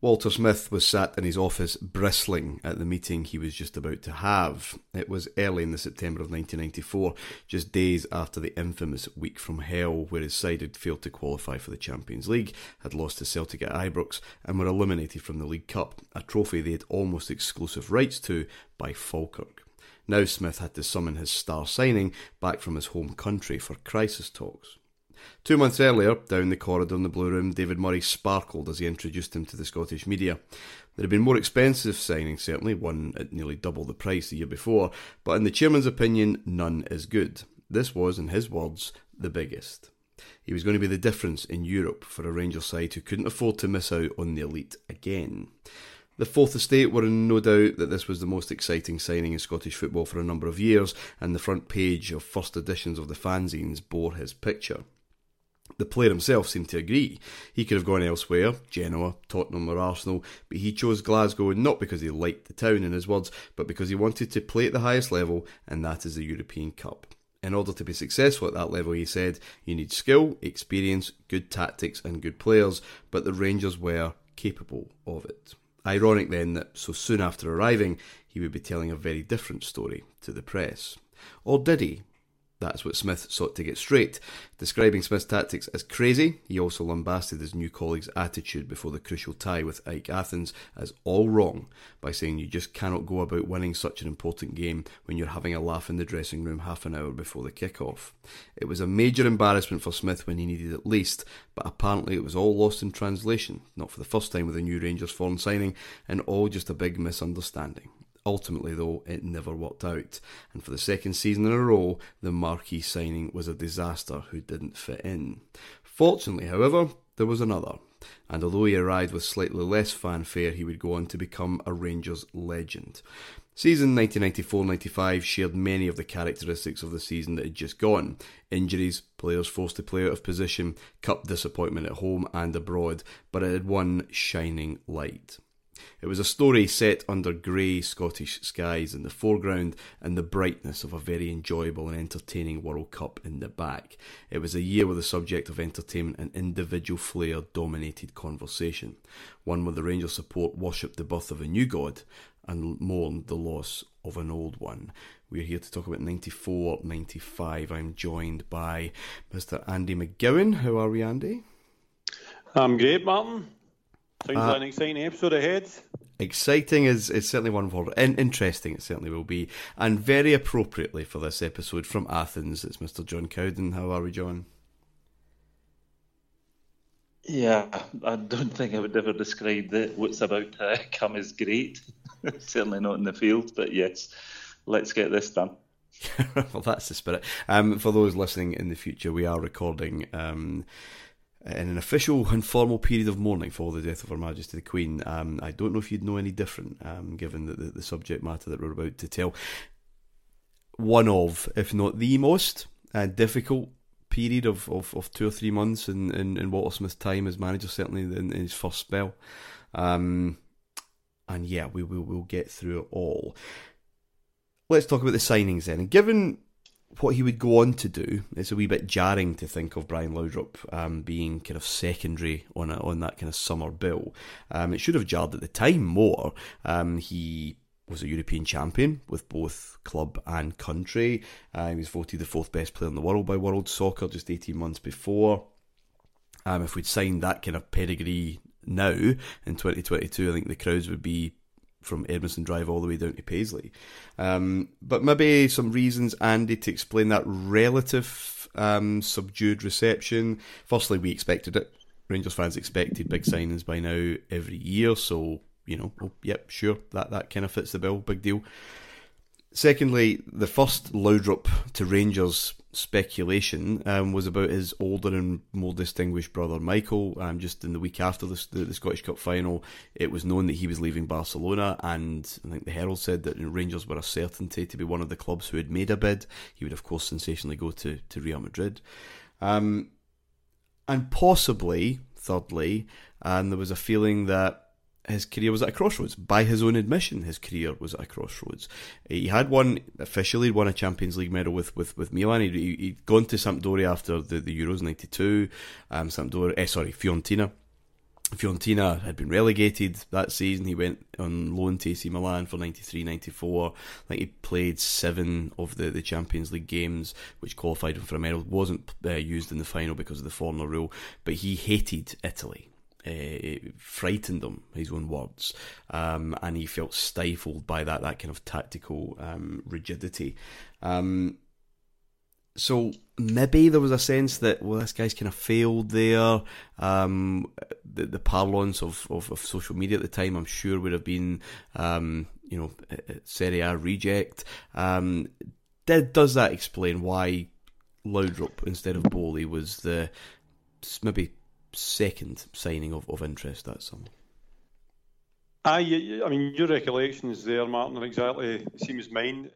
Walter Smith was sat in his office bristling at the meeting he was just about to have. It was early in the September of 1994, just days after the infamous week from hell, where his side had failed to qualify for the Champions League, had lost to Celtic at Ibrox, and were eliminated from the League Cup, a trophy they had almost exclusive rights to by Falkirk. Now Smith had to summon his star signing back from his home country for crisis talks. Two months earlier, down the corridor in the Blue Room, David Murray sparkled as he introduced him to the Scottish media. There had been more expensive signings, certainly, one at nearly double the price the year before, but in the chairman's opinion, none as good. This was, in his words, the biggest. He was going to be the difference in Europe for a Rangers side who couldn't afford to miss out on the elite again. The Fourth Estate were in no doubt that this was the most exciting signing in Scottish football for a number of years, and the front page of first editions of the fanzines bore his picture. The player himself seemed to agree. He could have gone elsewhere, Genoa, Tottenham, or Arsenal, but he chose Glasgow not because he liked the town, in his words, but because he wanted to play at the highest level, and that is the European Cup. In order to be successful at that level, he said, you need skill, experience, good tactics, and good players, but the Rangers were capable of it. Ironic then that so soon after arriving, he would be telling a very different story to the press. Or did he? That's what Smith sought to get straight. Describing Smith's tactics as crazy, he also lambasted his new colleague's attitude before the crucial tie with AEK Athens as all wrong by saying you just cannot go about winning such an important game when you're having a laugh in the dressing room half an hour before the kick-off. It was a major embarrassment for Smith when he needed it least, but apparently it was all lost in translation, not for the first time with a new Rangers foreign signing, and all just a big misunderstanding. Ultimately, though, it never worked out, and for the second season in a row, the marquee signing was a disaster who didn't fit in. Fortunately, however, there was another, and although he arrived with slightly less fanfare, he would go on to become a Rangers legend. Season 1994-95 shared many of the characteristics of the season that had just gone. Injuries, players forced to play out of position, cup disappointment at home and abroad, but it had one shining light. It was a story set under grey Scottish skies in the foreground and the brightness of a very enjoyable and entertaining World Cup in the back. It was a year where the subject of entertainment and individual flair dominated conversation, one where the Rangers support worshipped the birth of a new god and mourned the loss of an old one. We're here to talk about 94 95. I'm joined by Mr. Andy McGowan. How are we, Andy? I'm great, Martyn. Sounds uh, like an exciting episode ahead. Exciting is, is certainly one word. In, interesting, it certainly will be. And very appropriately for this episode from Athens, it's Mr. John Cowden. How are we, John? Yeah, I don't think I would ever describe the, what's about to come as great. certainly not in the field, but yes, let's get this done. well, that's the spirit. Um, for those listening in the future, we are recording. Um, in an official and formal period of mourning for the death of Her Majesty the Queen. Um, I don't know if you'd know any different, um, given the, the, the, subject matter that we're about to tell. One of, if not the most uh, difficult period of, of, of, two or three months in, in, in Walter Smith's time as manager, certainly in, in his first spell. Um, and yeah, we will we'll get through it all. Let's talk about the signings then. And given what he would go on to do, it's a wee bit jarring to think of Brian Laudrup um, being kind of secondary on a, on that kind of summer bill. Um, it should have jarred at the time more. Um, he was a European champion with both club and country. Uh, he was voted the fourth best player in the world by World Soccer just 18 months before. Um, if we'd signed that kind of pedigree now in 2022, I think the crowds would be from Edmiston Drive all the way down to Paisley. Um, but maybe some reasons, Andy, to explain that relative um, subdued reception. Firstly, we expected it. Rangers fans expected big signings by now every year, so you know, oh, yep, sure, that that kind of fits the bill, big deal. Secondly, the first Laudrup to Rangers speculation um, was about his older and more distinguished brother Michael. Um, just in the week after the, the, the, Scottish Cup final, it was known that he was leaving Barcelona, and I think the Herald said that Rangers were a certainty to be one of the clubs who had made a bid. He would, of course, sensationally go to, to Real Madrid. Um, and possibly, thirdly, and there was a feeling that his career was at a crossroads. By his own admission, his career was at a crossroads. He had won officially won a Champions League medal with with, with Milan. He, had gone to Sampdoria after the, the Euros '92. Um, Sampdoria, eh, sorry, Fiorentina. Fiorentina had been relegated that season. He went on loan to AC Milan for 93 94. I think he played seven of the, the Champions League games, which qualified him for a medal. Wasn't uh, used in the final because of the foreigner rule, but he hated Italy uh, frightened him, his own words, um, and he felt stifled by that that kind of tactical um, rigidity. Um, so maybe there was a sense that well, this guy's kind of failed there. Um, the, the parlance of, of, of, social media at the time, I'm sure, would have been um, you know Serie A reject. Um, did, does that explain why Laudrup instead of Boli was the maybe second signing of, of interest that summer. Aye, I mean, your recollections there, Martyn, are exactly the same as mine.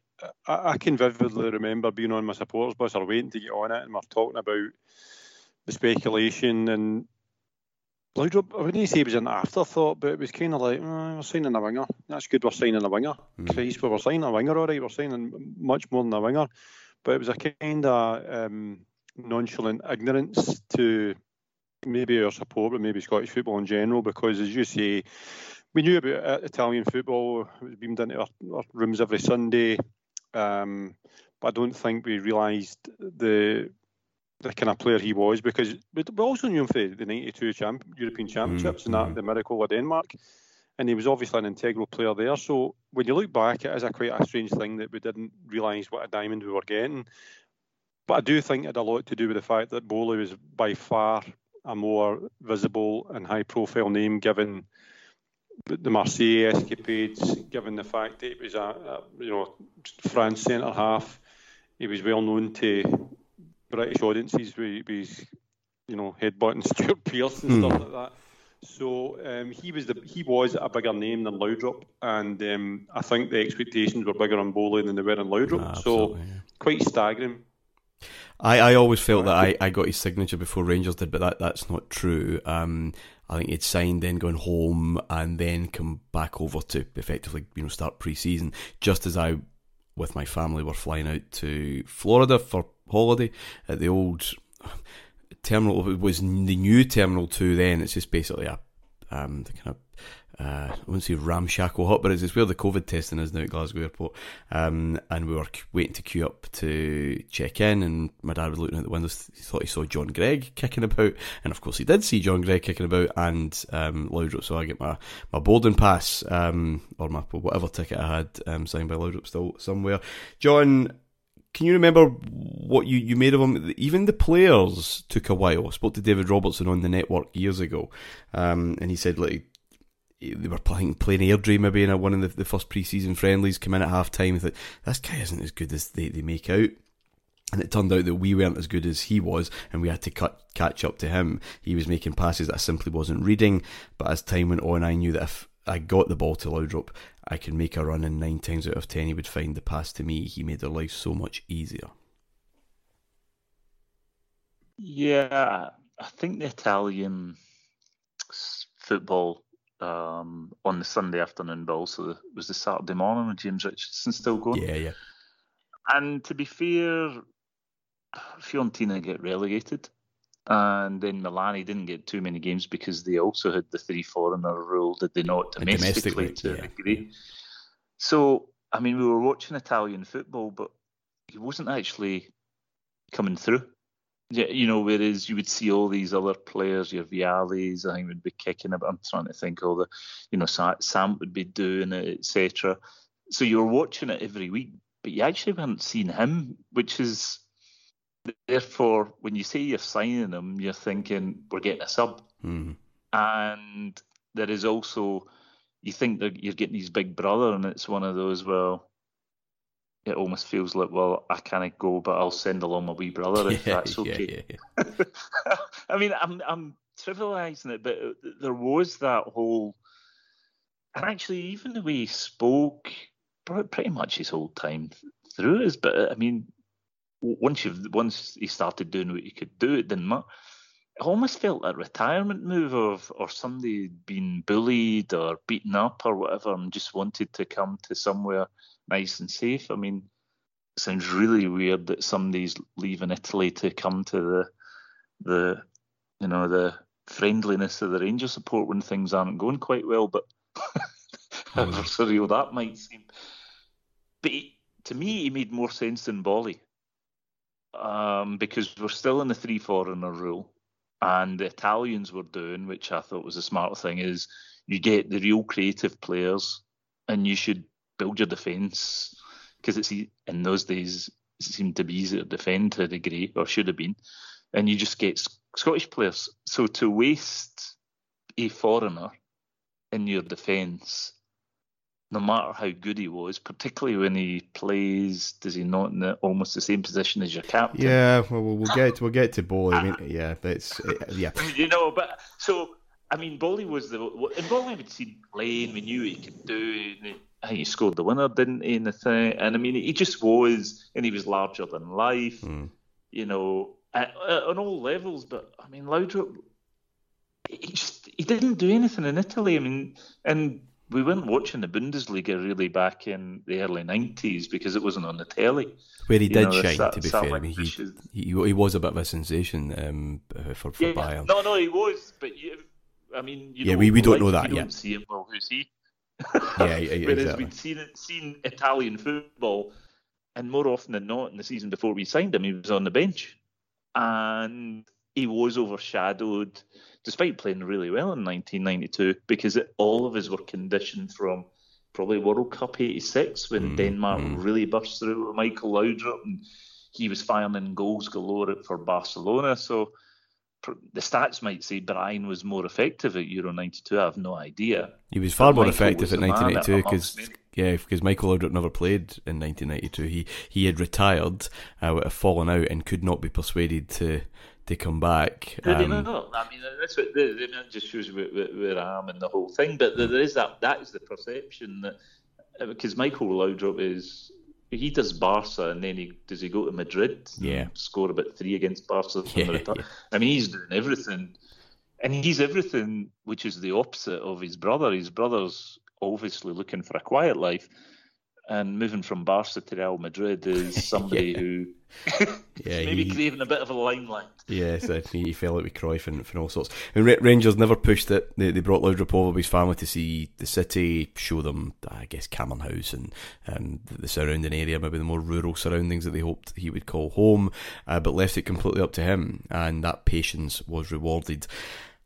I, I, can vividly remember being on my supporters bus or waiting to get on it, and we're talking about the speculation and Laudrup, I wouldn't say it was an afterthought, but it was kind of like, oh, we're signing a winger. That's good, we're signing a winger. Mm. Christ, we were signing a winger, all right, we're signing much more than a winger. But it was a kind of um, nonchalant ignorance to maybe our support, but maybe Scottish football in general, because as you say, we knew about Italian football. It was beamed into our, our rooms every Sunday, um, but I don't think we realised the the kind of player he was because we also knew him for the '92 champ, European Championships mm-hmm. and that mm-hmm. the miracle of Denmark, and he was obviously an integral player there. So when you look back, it is a quite a strange thing that we didn't realise what a diamond we were getting. But I do think it had a lot to do with the fact that Boli was by far a more visible and high profile name given the Marseille escapades, given the fact that he was a, a you know France centre half. He was well known to British audiences with, his you know headbutting Stuart Pearce and stuff hmm. like that. So um, he was the he was a bigger name than Laudrup, and um, I think the expectations were bigger on Boli than they were on Laudrup. so yeah. quite staggering. I, I always felt that I, I got his signature before Rangers did, but that, that's not true. Um, I think he'd signed, then gone home, and then come back over to effectively, you know, start pre-season. Just as I, with my family, were flying out to Florida for holiday at the old terminal. It was the new Terminal Two. Then it's just basically a um, the kind of uh, I wouldn't say ramshackle hut, but it's, where the COVID testing is now at Glasgow Airport. Um, and we were waiting to queue up to check in, and my dad was looking out the windows. He thought he saw John Greig kicking about, and of course he did see John Greig kicking about, and um, Laudrup. So I get my my boarding pass um, or my whatever ticket I had um, signed by Laudrup still somewhere. John, can you remember what you, you made of him? Even the players took a while. I spoke to David Robertson on the network years ago, um, and he said like they were playing playing Airdrie maybe in a, one of the, the first pre-season friendlies. Come in at half time, thought this guy isn't as good as they, they make out. And it turned out that we weren't as good as he was, and we had to cut, catch up to him. He was making passes that I simply wasn't reading. But as time went on, I knew that if I got the ball to Laudrup, I could make a run, and nine times out of ten, he would find the pass to me. He made their life so much easier. Yeah, I think the Italian football um, on the Sunday afternoon, but also was the Saturday morning with James Richardson still going. Yeah, yeah. And to be fair, Fiorentina get relegated, and then Milani didn't get too many games because they also had the three foreigner rule, did they not, domestically, domestically to yeah. a degree. So, I mean, we were watching Italian football, but he wasn't actually coming through. Yeah, you know, whereas you would see all these other players, your Viallis, I think would be kicking about. I'm trying to think all the, you know, Sam would be doing it, etc. So you were watching it every week, but you actually haven't seen him, which is therefore when you say you're signing him, you're thinking we're getting a sub, mm. and there is also you think that you're getting his big brother, and it's one of those well it almost feels like, well, I can't go, but I'll send along my wee brother if Yeah, that's okay. yeah, yeah. I mean, I'm I'm trivializing it, but there was that whole, and actually, even the way he spoke, pretty much his whole time through is. But I mean, once you've once he started doing what he could do, it didn't matter. It almost felt like a retirement move of or somebody being bullied or beaten up or whatever, and just wanted to come to somewhere nice and safe. I mean, it sounds really weird that somebody's leaving Italy to come to the the you know the friendliness of the Ranger support when things aren't going quite well, but however surreal that might seem. But he, to me, he made more sense than Boli um, because we're still in the three foreigner rule, and the Italians were doing, which I thought was a smart thing, is you get the real creative players, and you should build your defence because it's in those days it seemed to be easy to defend to a degree, or should have been, and you just get Scottish players. So to waste a foreigner in your defence, no matter how good he was, particularly when he plays, does he not in the, almost the same position as your captain? Yeah, well, we'll we'll get we'll get to Boli. I mean, ah. yeah, that's uh, yeah. you know, but so I mean, Boli was the and Boli would see him playing. We knew what he could do. He, I think he scored the winner, didn't he? In the thing, and I mean, he just was, and he was larger than life. Mm. You know, at, at, on all levels. But I mean, Laudrup, he just he didn't do anything in Italy. I mean, and we weren't watching the Bundesliga really back in the early nineties because it wasn't on the telly. Where he You did know, shine, that- to be fair. I mean, he, he he was a bit of a sensation um, for for Yeah, Bayern. no, no, he was, but you, I mean, you Yeah, know, we- we don't like, know that you yet. Don't see him. Well, who's he? Yeah, yeah, yeah, Whereas exactly. we'd seen seen Italian football, and more often than not, in the season before we signed him, he was on the bench, and he was overshadowed, despite playing really well in 1992, because it, all of us were conditioned from probably World Cup '86 when Mm, Denmark mm. really burst through with Michael Laudrup, and he was firing in goals galore for Barcelona. So the stats might say Brian was more effective at Euro 92. I have no idea. He was far But more Michael effective at the 1992 because yeah, because Michael Laudrup never played in 1992. He he had retired, uh, would have fallen out, and could not be persuaded to to come back. No, no, no, Um, no. I mean, that's what the, the, that just shows where, where, where I am and the whole thing. But there is that. That is the perception that uh, because Michael Laudrup is he does Barca and then he does he go to Madrid? Yeah. score about three against Barca. Yeah, yeah. I mean, he's doing everything, and he's everything which is the opposite of his brother. His brother's obviously looking for a quiet life. And moving from Barca to Real Madrid is somebody Yeah. who Yeah, maybe he- craving a bit of a limelight. Yes, uh, he he fell out with Cruyff and, and all sorts. And Ra- Rangers never pushed it. They, they brought Laudrup with his family to see the city, show them, I guess, Cameron House and um, the surrounding area, maybe the more rural surroundings that they hoped he would call home, uh, but left it completely up to him. And that patience was rewarded.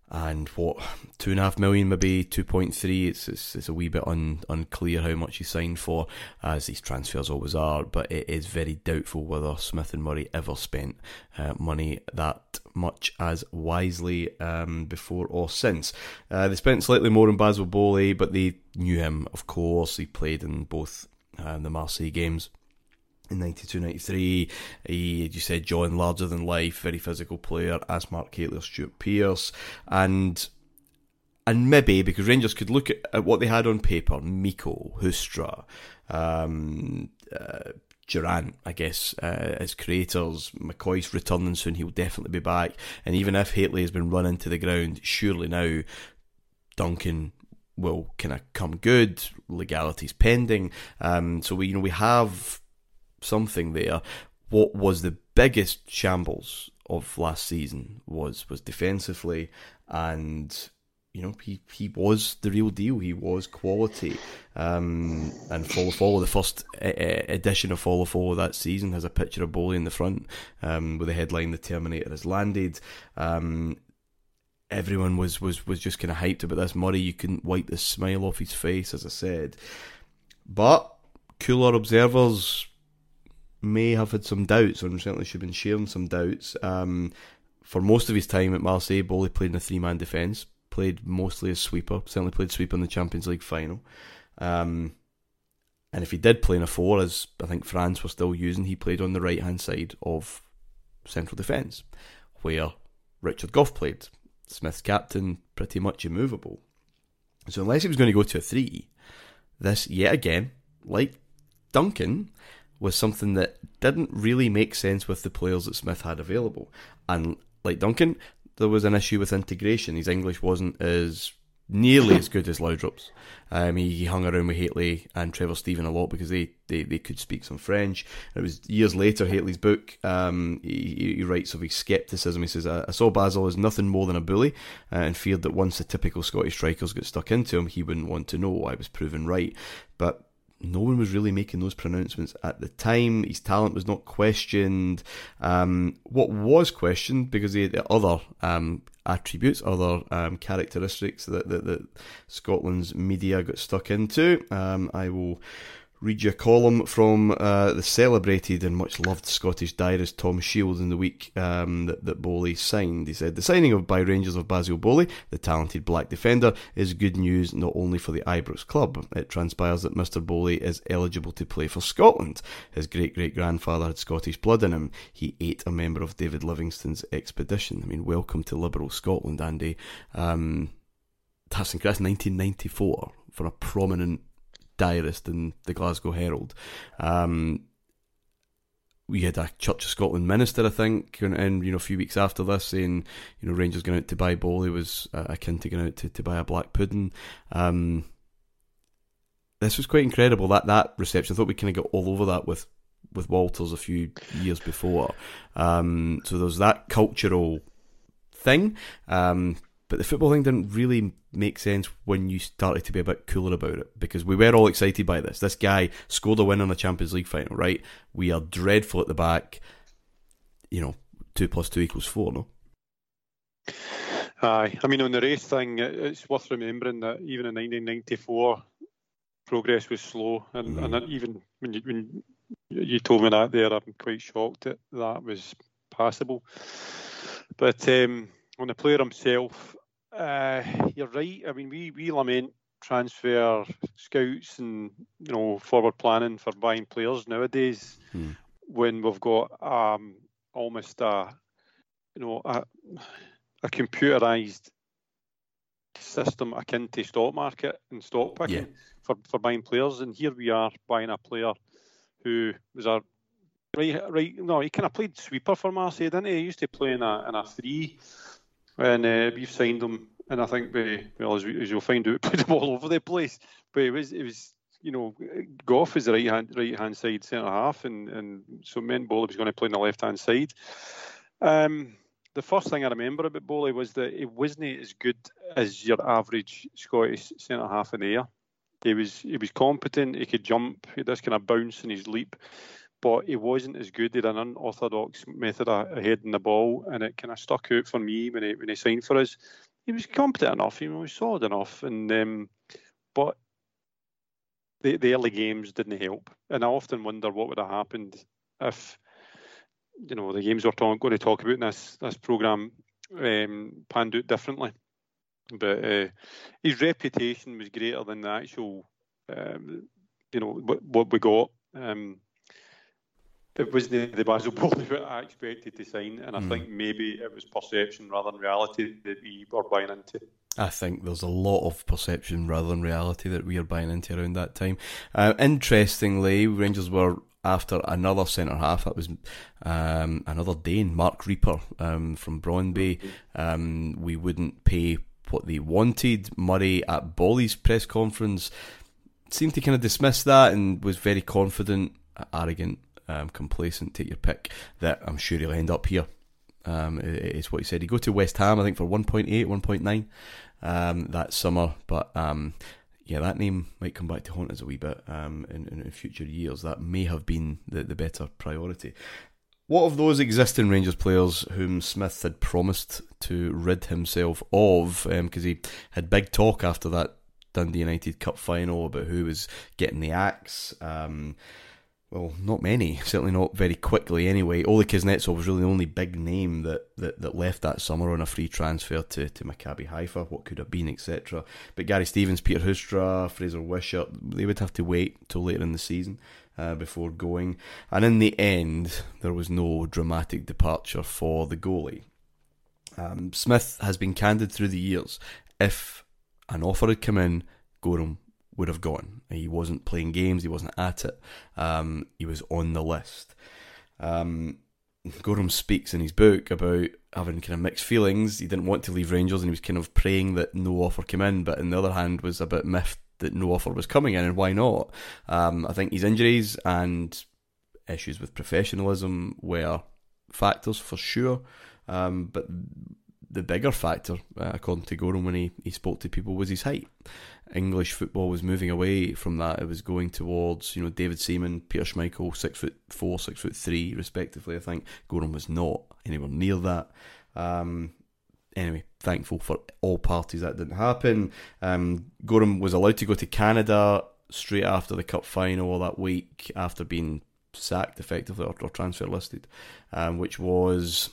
And what two and a half million, maybe two point three. It's, it's it's a wee bit un, unclear how much he signed for, as these transfers always are. But it is very doubtful whether Smith and Murray ever spent uh, money that much as wisely um, before or since. Uh, they spent slightly more on Basil Boli, but they knew him, of course. He played in both uh, the Marseille games in 92 93. He, you said, John, larger than life, very physical player, as Mark Hateley or Stuart Pearce. And and maybe because Rangers could look at, at what they had on paper Miko, Huistra, um, uh, Durrant, I guess, uh, as creators. McCoist's returning soon, he'll definitely be back. And even if Hateley has been run into the ground, surely now Duncan will kind of come good. Legalities pending. Um, so we, you know, we have something there. What was the biggest shambles of last season was was defensively, and you know he he was the real deal. He was quality. Um, and follow follow the first uh, edition of follow follow that season has a picture of Boli in the front um, with the headline "The Terminator has landed." Um, everyone was was was just kind of hyped about this. Murray, you couldn't wipe the smile off his face, as I said. But cooler observers may have had some doubts, or certainly should have been sharing some doubts. Um, for most of his time at Marseille, Boli played in a three man defence, played mostly as sweeper, certainly played sweeper in the Champions League final. Um, And if he did play in a four, as I think France was still using, he played on the right hand side of central defence, where Richard Gough played. Smith's captain, pretty much immovable. So unless he was going to go to a three, this yet again, like Duncan, was something that didn't really make sense with the players that Smith had available. And like Duncan, there was an issue with integration. His English wasn't as nearly as good as Laudrup's. Um, he, he, hung around with Hateley and Trevor Steven a lot because they, they, they could speak some French. It was years later, Hateley's book, um, he, he, writes of his scepticism. He says, I saw Basil as nothing more than a bully uh, and feared that once the typical Scottish strikers got stuck into him, he wouldn't want to know. I was proven right. But no one was really making those pronouncements at the time. His talent was not questioned. Um, what was questioned, because he had other um, attributes, other um, characteristics that, that, that, Scotland's media got stuck into. Um, I will read you a column from uh, the celebrated and much loved Scottish diarist Tom Shields in the week um, that, that Boli signed. He said, The signing of by Rangers of Basil Boli, the talented black defender, is good news not only for the Ibrox club. It transpires that Mr. Boli is eligible to play for Scotland. His great great grandfather had Scottish blood in him. He ate a member of David Livingstone's expedition. I mean, welcome to liberal Scotland, Andy. Um, that's incredible. 1994 for a prominent diarist in the Glasgow Herald. Um, we had a Church of Scotland minister, I think, and, you know a few weeks after this, saying you know Rangers going out to buy Boli was uh, akin to going out to, to buy a black pudding. Um, this was quite incredible that that reception. I thought we kind of got all over that with with Walters a few years before. Um, so there's that cultural thing. Um, but the football thing didn't really make sense when you started to be a bit cooler about it because we were all excited by this. This guy scored a win in a Champions League final, right? We are dreadful at the back. You know, two plus two equals four, no? Aye, I mean on the race thing, it's worth remembering that even in 1994, progress was slow, and, mm. and even when you, when you told me that there, I'm quite shocked that that was passable. But um, on the player himself, uh, you're right. I mean, we, we lament transfer scouts and you know forward planning for buying players nowadays hmm. when we've got um, almost a you know a, a computerized system akin to stock market and stock picking yeah. for, for buying players and here we are buying a player who was a right right no he kind of played sweeper for Marseille didn't he he used to play in a in a three and uh, we've signed him. And I think we, well, as, we, as you'll find out, put him all over the place. But it was, it was, you know, Gough is the right hand, right hand side centre half, and and so meant Boli was going to play on the left hand side. Um, the first thing I remember about Boli was that he wasn't as good as your average Scottish centre half in the air. He was he was competent. He could jump. He had this kind of bounce in his leap but he wasn't as good. He had an unorthodox method of heading the ball, and it kind of stuck out for me when he when he signed for us. He was competent enough, he was solid enough, and um, but the the early games didn't help. And I often wonder what would have happened if you know the games we're talking, going to talk about in this this program um, panned out differently. But uh, his reputation was greater than the actual, um, you know, what, what we got. Um, it wasn't the Basil Boli that I expected to sign, and I mm. think maybe it was perception rather than reality that we were buying into. I think there's a lot of perception rather than reality that we are buying into around that time. Uh, interestingly, Rangers were after another centre half. That was um, another Dane, Marc Rieper um, from Brøndby. Um, we wouldn't pay what they wanted. Murray at Boli's press conference seemed to kind of dismiss that and was very confident, arrogant, um, complacent, take your pick, that I'm sure he'll end up here. Um, what he said. He go to West Ham, I think, for 1.8, 1.9 um, that summer. But um, yeah, that name might come back to haunt us a wee bit um, in, in, future years. That may have been the, the better priority. What of those existing Rangers players whom Smith had promised to rid himself of? Because um, he had big talk after that Dundee United Cup final about who was getting the axe. Um, well, not many. Certainly not very quickly. Anyway, Ole Kuznetsov was really the only big name that, that, that left that summer on a free transfer to, to Maccabi Haifa. What could have been, etc. But Gary Stevens, Peter Huistra, Fraser Wishart, they would have to wait till later in the season uh, before going. And in the end, there was no dramatic departure for the goalie. Um, Smith has been candid through the years. If an offer had come in, Goram would have gone. He wasn't playing games, he wasn't at it. Um, he was on the list. Um, Goram speaks in his book about having kind of mixed feelings. He didn't want to leave Rangers and he was kind of praying that no offer came in, but on the other hand was a bit miffed that no offer was coming in and why not? Um, I think his injuries and issues with professionalism were factors for sure. Um, but the bigger factor, uh, according to Goram when he, he spoke to people, was his height. English football was moving away from that. It was going towards, you know, David Seaman, Peter Schmeichel, six foot four, six foot three, respectively. I think Goram was not anywhere near that. Um, anyway, thankful for all parties that didn't happen. Um, was allowed to go to Canada straight after the cup final that week after being sacked effectively or, or transfer listed, um, which was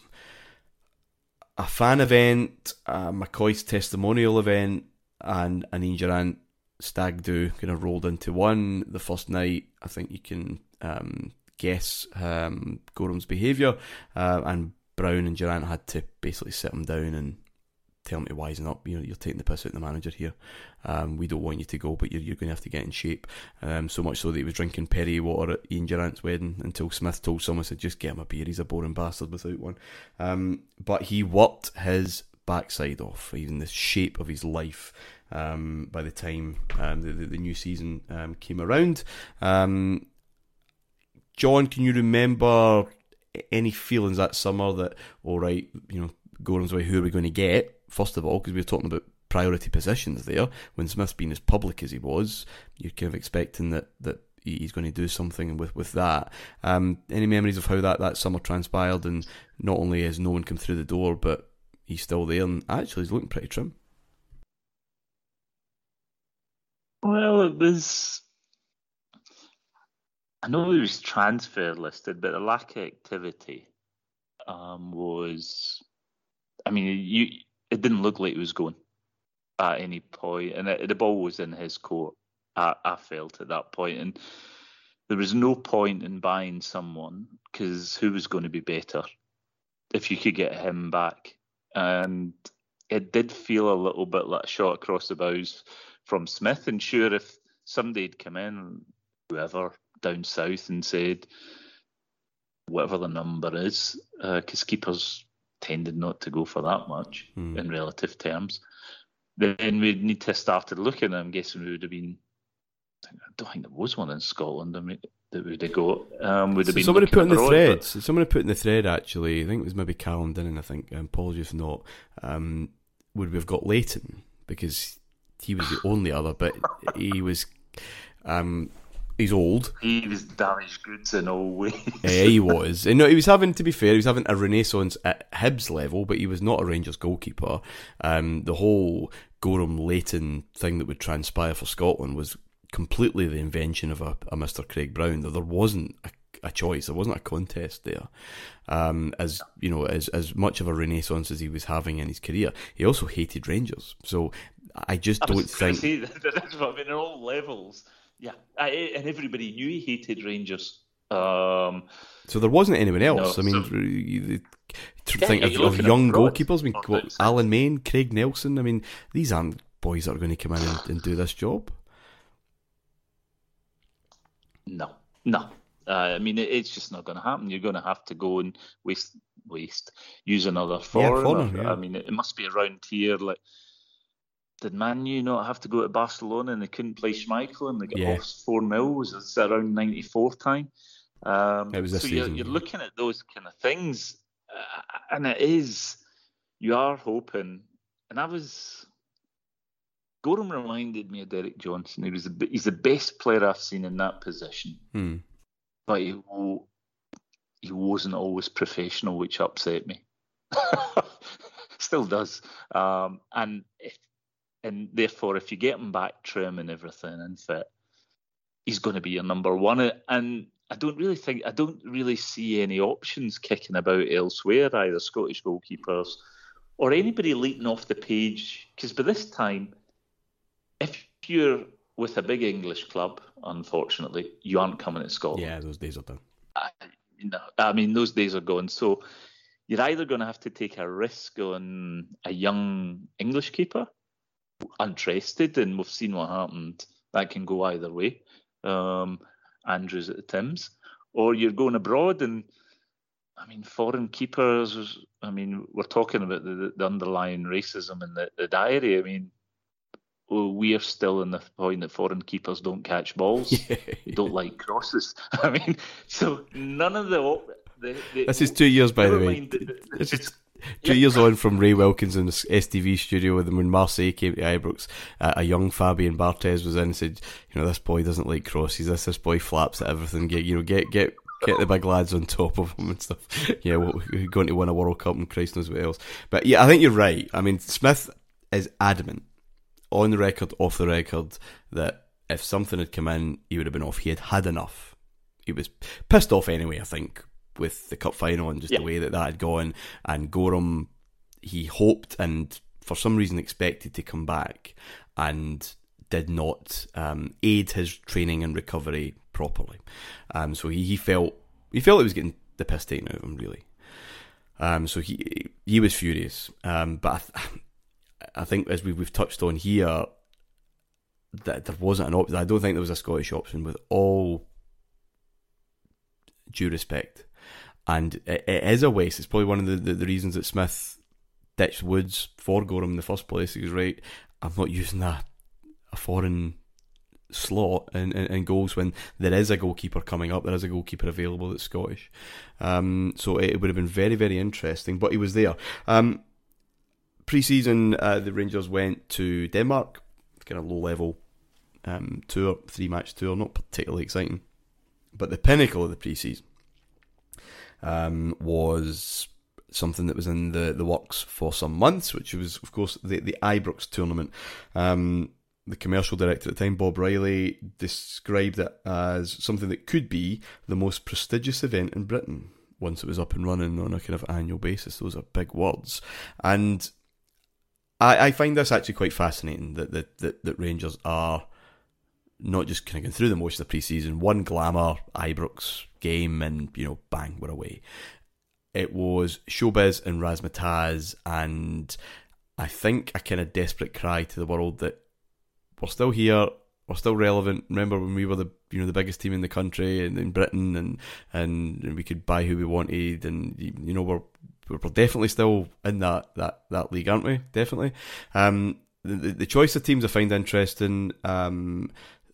a fan event, a McCoist's testimonial event, and an Ian Durrant stag do kind of rolled into one. The first night, I think you can um, guess um, Goram's behaviour, uh, and Brown and Durrant had to basically sit him down and tell him to wisen up. You know, you're taking the piss out of the manager here. Um, we don't want you to go, but you're, you're going to have to get in shape. Um, so much so that he was drinking Perrier water at Ian Durrant's wedding until Smith told someone, said, just get him a beer. He's a boring bastard without one. Um, but he worked his backside off, even the shape of his life. Um, by the time um, the, the, the, new season um, came around, John, can you remember any feelings that summer that, all right, you know, Goram's way, who are we going to get? First of all, because we were talking about priority positions there. When Smith's been as public as he was, you're kind of expecting that that he's going to do something with with that. Um, any memories of how that that summer transpired, and not only has no one come through the door, but he's still there, and actually he's looking pretty trim. Well, it was. I know he was transfer listed, but the lack of activity um, was. I mean, you it didn't look like he was going at any point, and it, the ball was in his court. I, I felt at that point, and there was no point in buying someone because who was going to be better if you could get him back, and it did feel a little bit like a shot across the bows from Smith. And sure, if somebody had come in, whoever down south, and said whatever the number is, because uh, keepers tended not to go for that much mm. in relative terms, then we'd need to have started looking. I'm guessing we would have been. I don't think there was one in Scotland. I mean, that would have got. Um, would have so been somebody put in the thread. But... Somebody put in the thread actually. I think it was maybe Callum Dinnan. I think. Um, apologies if not. Um, would we have got Leighton because he was the only other, but he was. Um, he's old. He was damaged goods in all ways. yeah, he was. And no, he was having, to be fair, he was having a renaissance at Hibs level, but he was not a Rangers goalkeeper. Um, the whole Goram Leighton thing that would transpire for Scotland was completely the invention of a, a Mr. Craig Brown. There wasn't a, a, choice. There wasn't a contest there. Um, as you know, as as much of a renaissance as he was having in his career, he also hated Rangers. So I just I don't think. Say that, I mean, at all levels, yeah, I, and everybody knew he hated Rangers. Um, so there wasn't anyone else. No, I mean, so, you, yeah, think of, of young goalkeepers. I mean, what, Alan Main, Craig Nelson. I mean, these aren't boys that are going to come in and, and do this job. No, no. Uh, I mean, it, it's just not going to happen. You're going to have to go and waste, waste, use another foreigner. Yeah, yeah. I mean, it, it, must be around here. Like, did Man U not have to go to Barcelona and they couldn't play Schmeichel and they got yeah. off four mil? Was it around ninety fourth time? Um, it was so season, you're, you're, looking at those kind of things, uh, and it is you are hoping. And I was Goram reminded me of Derek Johnstone. He was the, he's the best player I've seen in that position, hmm. but he he wasn't always professional, which upset me. Still does. Um, and if, and therefore, if you get him back trim and everything and fit, he's going to be your number one. And I don't really think I don't really see any options kicking about elsewhere, either Scottish goalkeepers or anybody leaping off the page. Because by this time, if you're with a big English club, unfortunately, you aren't coming to Scotland. Yeah, those days are done. I, you I mean, those days are gone. So you're either going to have to take a risk on a young English keeper, untrusted, and we've seen what happened. That can go either way. Um, Andrews at the Tims, or you're going abroad and. I mean, foreign keepers. I mean, we're talking about the, the underlying racism in the, the diary. I mean, we are still in the point that foreign keepers don't catch balls. Yeah. Don't like crosses. I mean, so none of the. the, the this is two years, by the way. is two years on from Ray Wilkins in the STV studio with him when Marseille came to Ibrox. Uh, a young Fabien Barthez was in and said, "You know, this boy doesn't like crosses. This this boy flaps at everything. Get you know, get get." Get the big lads on top of him and stuff. Yeah, we're going to win a World Cup and Christ knows what else. But yeah, I think you're right. I mean, Smith is adamant on the record, off the record, that if something had come in, he would have been off. He had had enough. He was pissed off anyway, I think, with the cup final and just yeah. the way that that had gone. And Goram, he hoped and for some reason expected to come back and did not um, aid his training and recovery properly. Um, so he, he felt he felt he was getting the piss taken out of him, really. Um, so he he was furious. Um, but I, I think as we, we've touched on here, that there wasn't an option. I don't think there was a Scottish option with all due respect. And it, it is a waste. It's probably one of the, the, the, reasons that Smith ditched Woods for Goram in the first place. He was right. I'm not using a, a foreign slot in, in, in, goals when there is a goalkeeper coming up, there is a goalkeeper available that's Scottish. Um, so it, would have been very, very interesting, but he was there. Um, pre-season, uh, the Rangers went to Denmark, kind of low level um, tour, three match tour, not particularly exciting. But the pinnacle of the pre-season um, was something that was in the, the works for some months, which was, of course, the, the Ibrox tournament. Um, the commercial director at the time, Bob Riley, described it as something that could be the most prestigious event in Britain once it was up and running on a kind of annual basis. Those are big words. And I, I find this actually quite fascinating that, that, that, that Rangers are not just kind of going through the motions of the pre-season, one glamour Ibrox game, and you know, bang, we're away. It was showbiz and razzmatazz, and I think a kind of desperate cry to the world that we're still here, we're still relevant. Remember when we were the you know the biggest team in the country and in Britain, and and we could buy who we wanted, and you know we're we're definitely still in that that that league, aren't we? Definitely. Um, the, the, the choice of teams I find interesting. Um,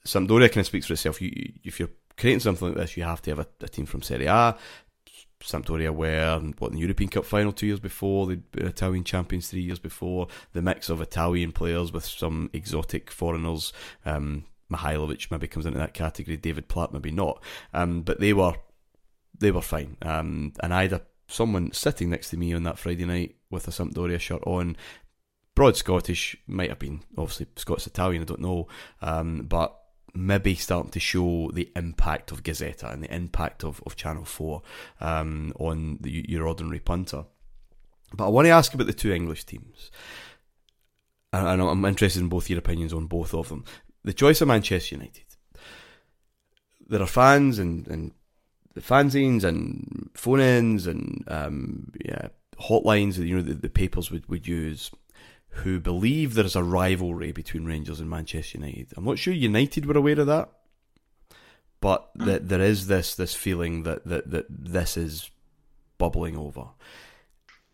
Sampdoria kind of speaks for itself. You, if you're creating something like this, you have to have a, a team from Serie A. Sampdoria were what in the European Cup final two years before, the Italian champions three years before. The mix of Italian players with some exotic foreigners. Um, Mihailovic maybe comes into that category. David Platt maybe not. Um, but they were they were fine. Um, and I had a someone sitting next to me on that Friday night with a Sampdoria shirt on. Broad Scottish, might have been obviously Scots Italian, I don't know, um, but maybe starting to show the impact of Gazzetta and the impact of, of Channel 4 um, on the, your ordinary punter. But I want to ask about the two English teams. And I'm interested in both your opinions on both of them. The choice of Manchester United. There are fans and, and the fanzines and phone ins and um, yeah, hotlines that you know the, the papers would, would use who believe there is a rivalry between Rangers and Manchester United. I'm not sure United were aware of that, but mm. that there is this this feeling that, that that this is bubbling over.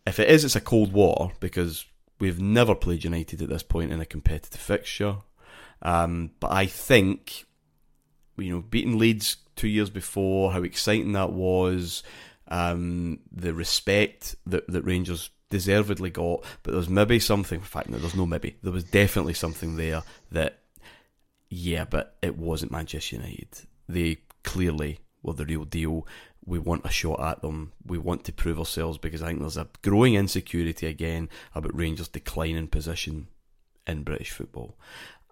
If it is, it's a cold war because we've never played United at this point in a competitive fixture. Um, but I think, you know, beating Leeds two years before, how exciting that was, um, the respect that, that Rangers deservedly got, but there was maybe something, in fact, no, there's no maybe, there was definitely something there that, yeah, but it wasn't Manchester United. They clearly were the real deal. We want a shot at them. We want to prove ourselves because I think there's a growing insecurity again about Rangers' declining position in British football.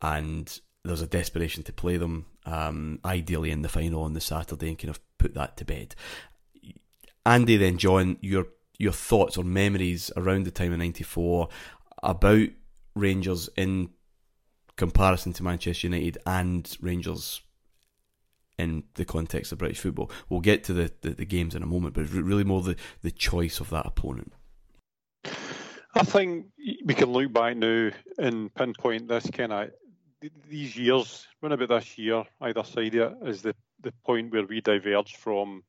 And there's a desperation to play them, um, ideally in the final on the Saturday, and kind of put that to bed. Andy, then John, your your thoughts or memories around the time of '94 about Rangers in comparison to Manchester United and Rangers in the context of British football. We'll get to the, the, the games in a moment, but really more the, the choice of that opponent. I think we can look back now and pinpoint this kind of these years, when about this year, either side of it, is the, the point where we diverged from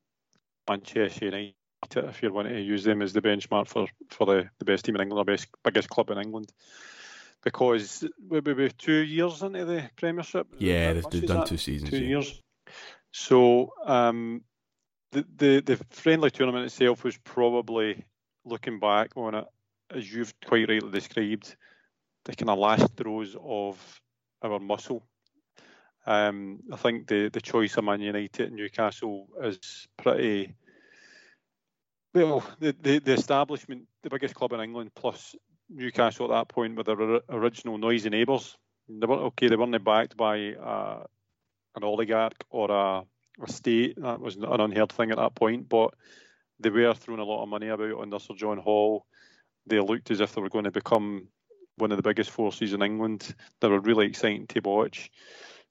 Manchester United, if you're wanting to use them as the benchmark for, for the, the best team in England, the best biggest club in England. Because we be two years into the Premiership. Yeah, they've, done two seasons. Two yeah. years. So um, the, the the friendly tournament itself was probably looking back on it, as you've quite rightly described, the kind of last throes of our muscle. Um, I think the, the choice of Man United and Newcastle is pretty well. The, the, the establishment, the biggest club in England, plus Newcastle at that point were their original noisy neighbours. They weren't okay. They weren't backed by uh, an oligarch or a, a state. That was an unheard thing at that point. But they were throwing a lot of money about under Sir John Hall. They looked as if they were going to become one of the biggest forces in England. They were really exciting to watch.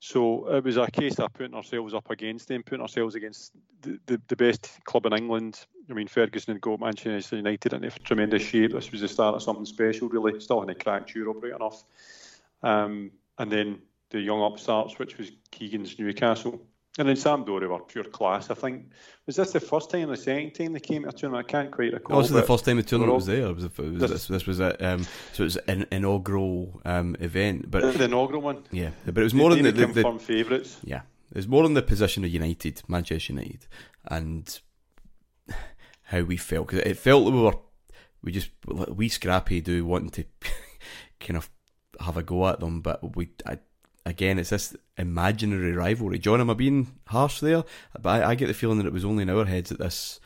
So it was a case of putting ourselves up against them, putting ourselves against the, the, the best club in England. I mean, Ferguson had got Manchester United into tremendous shape. This was the start of something special, really. Still hadn't cracked Europe right enough. Um, and then the young upstarts, which was Keegan's Newcastle. And then Sam Sampdoria were pure class. I think was this the first time, or the second time they came to a tournament? I can't quite recall. Is the first time the tournament was there. It was, it was this, this, this, was a um, so it was an inaugural um, event, but the, inaugural one. Yeah, but it was more they, than the, the, the favourites. Yeah, it was more in the position of United, Manchester United, and how we felt because it felt that we were we just we scrappy do wanting to kind of have a go at them, but we I, again, it's this imaginary rivalry. John, am I being harsh there? But I, I, get the feeling that it was only in our heads that this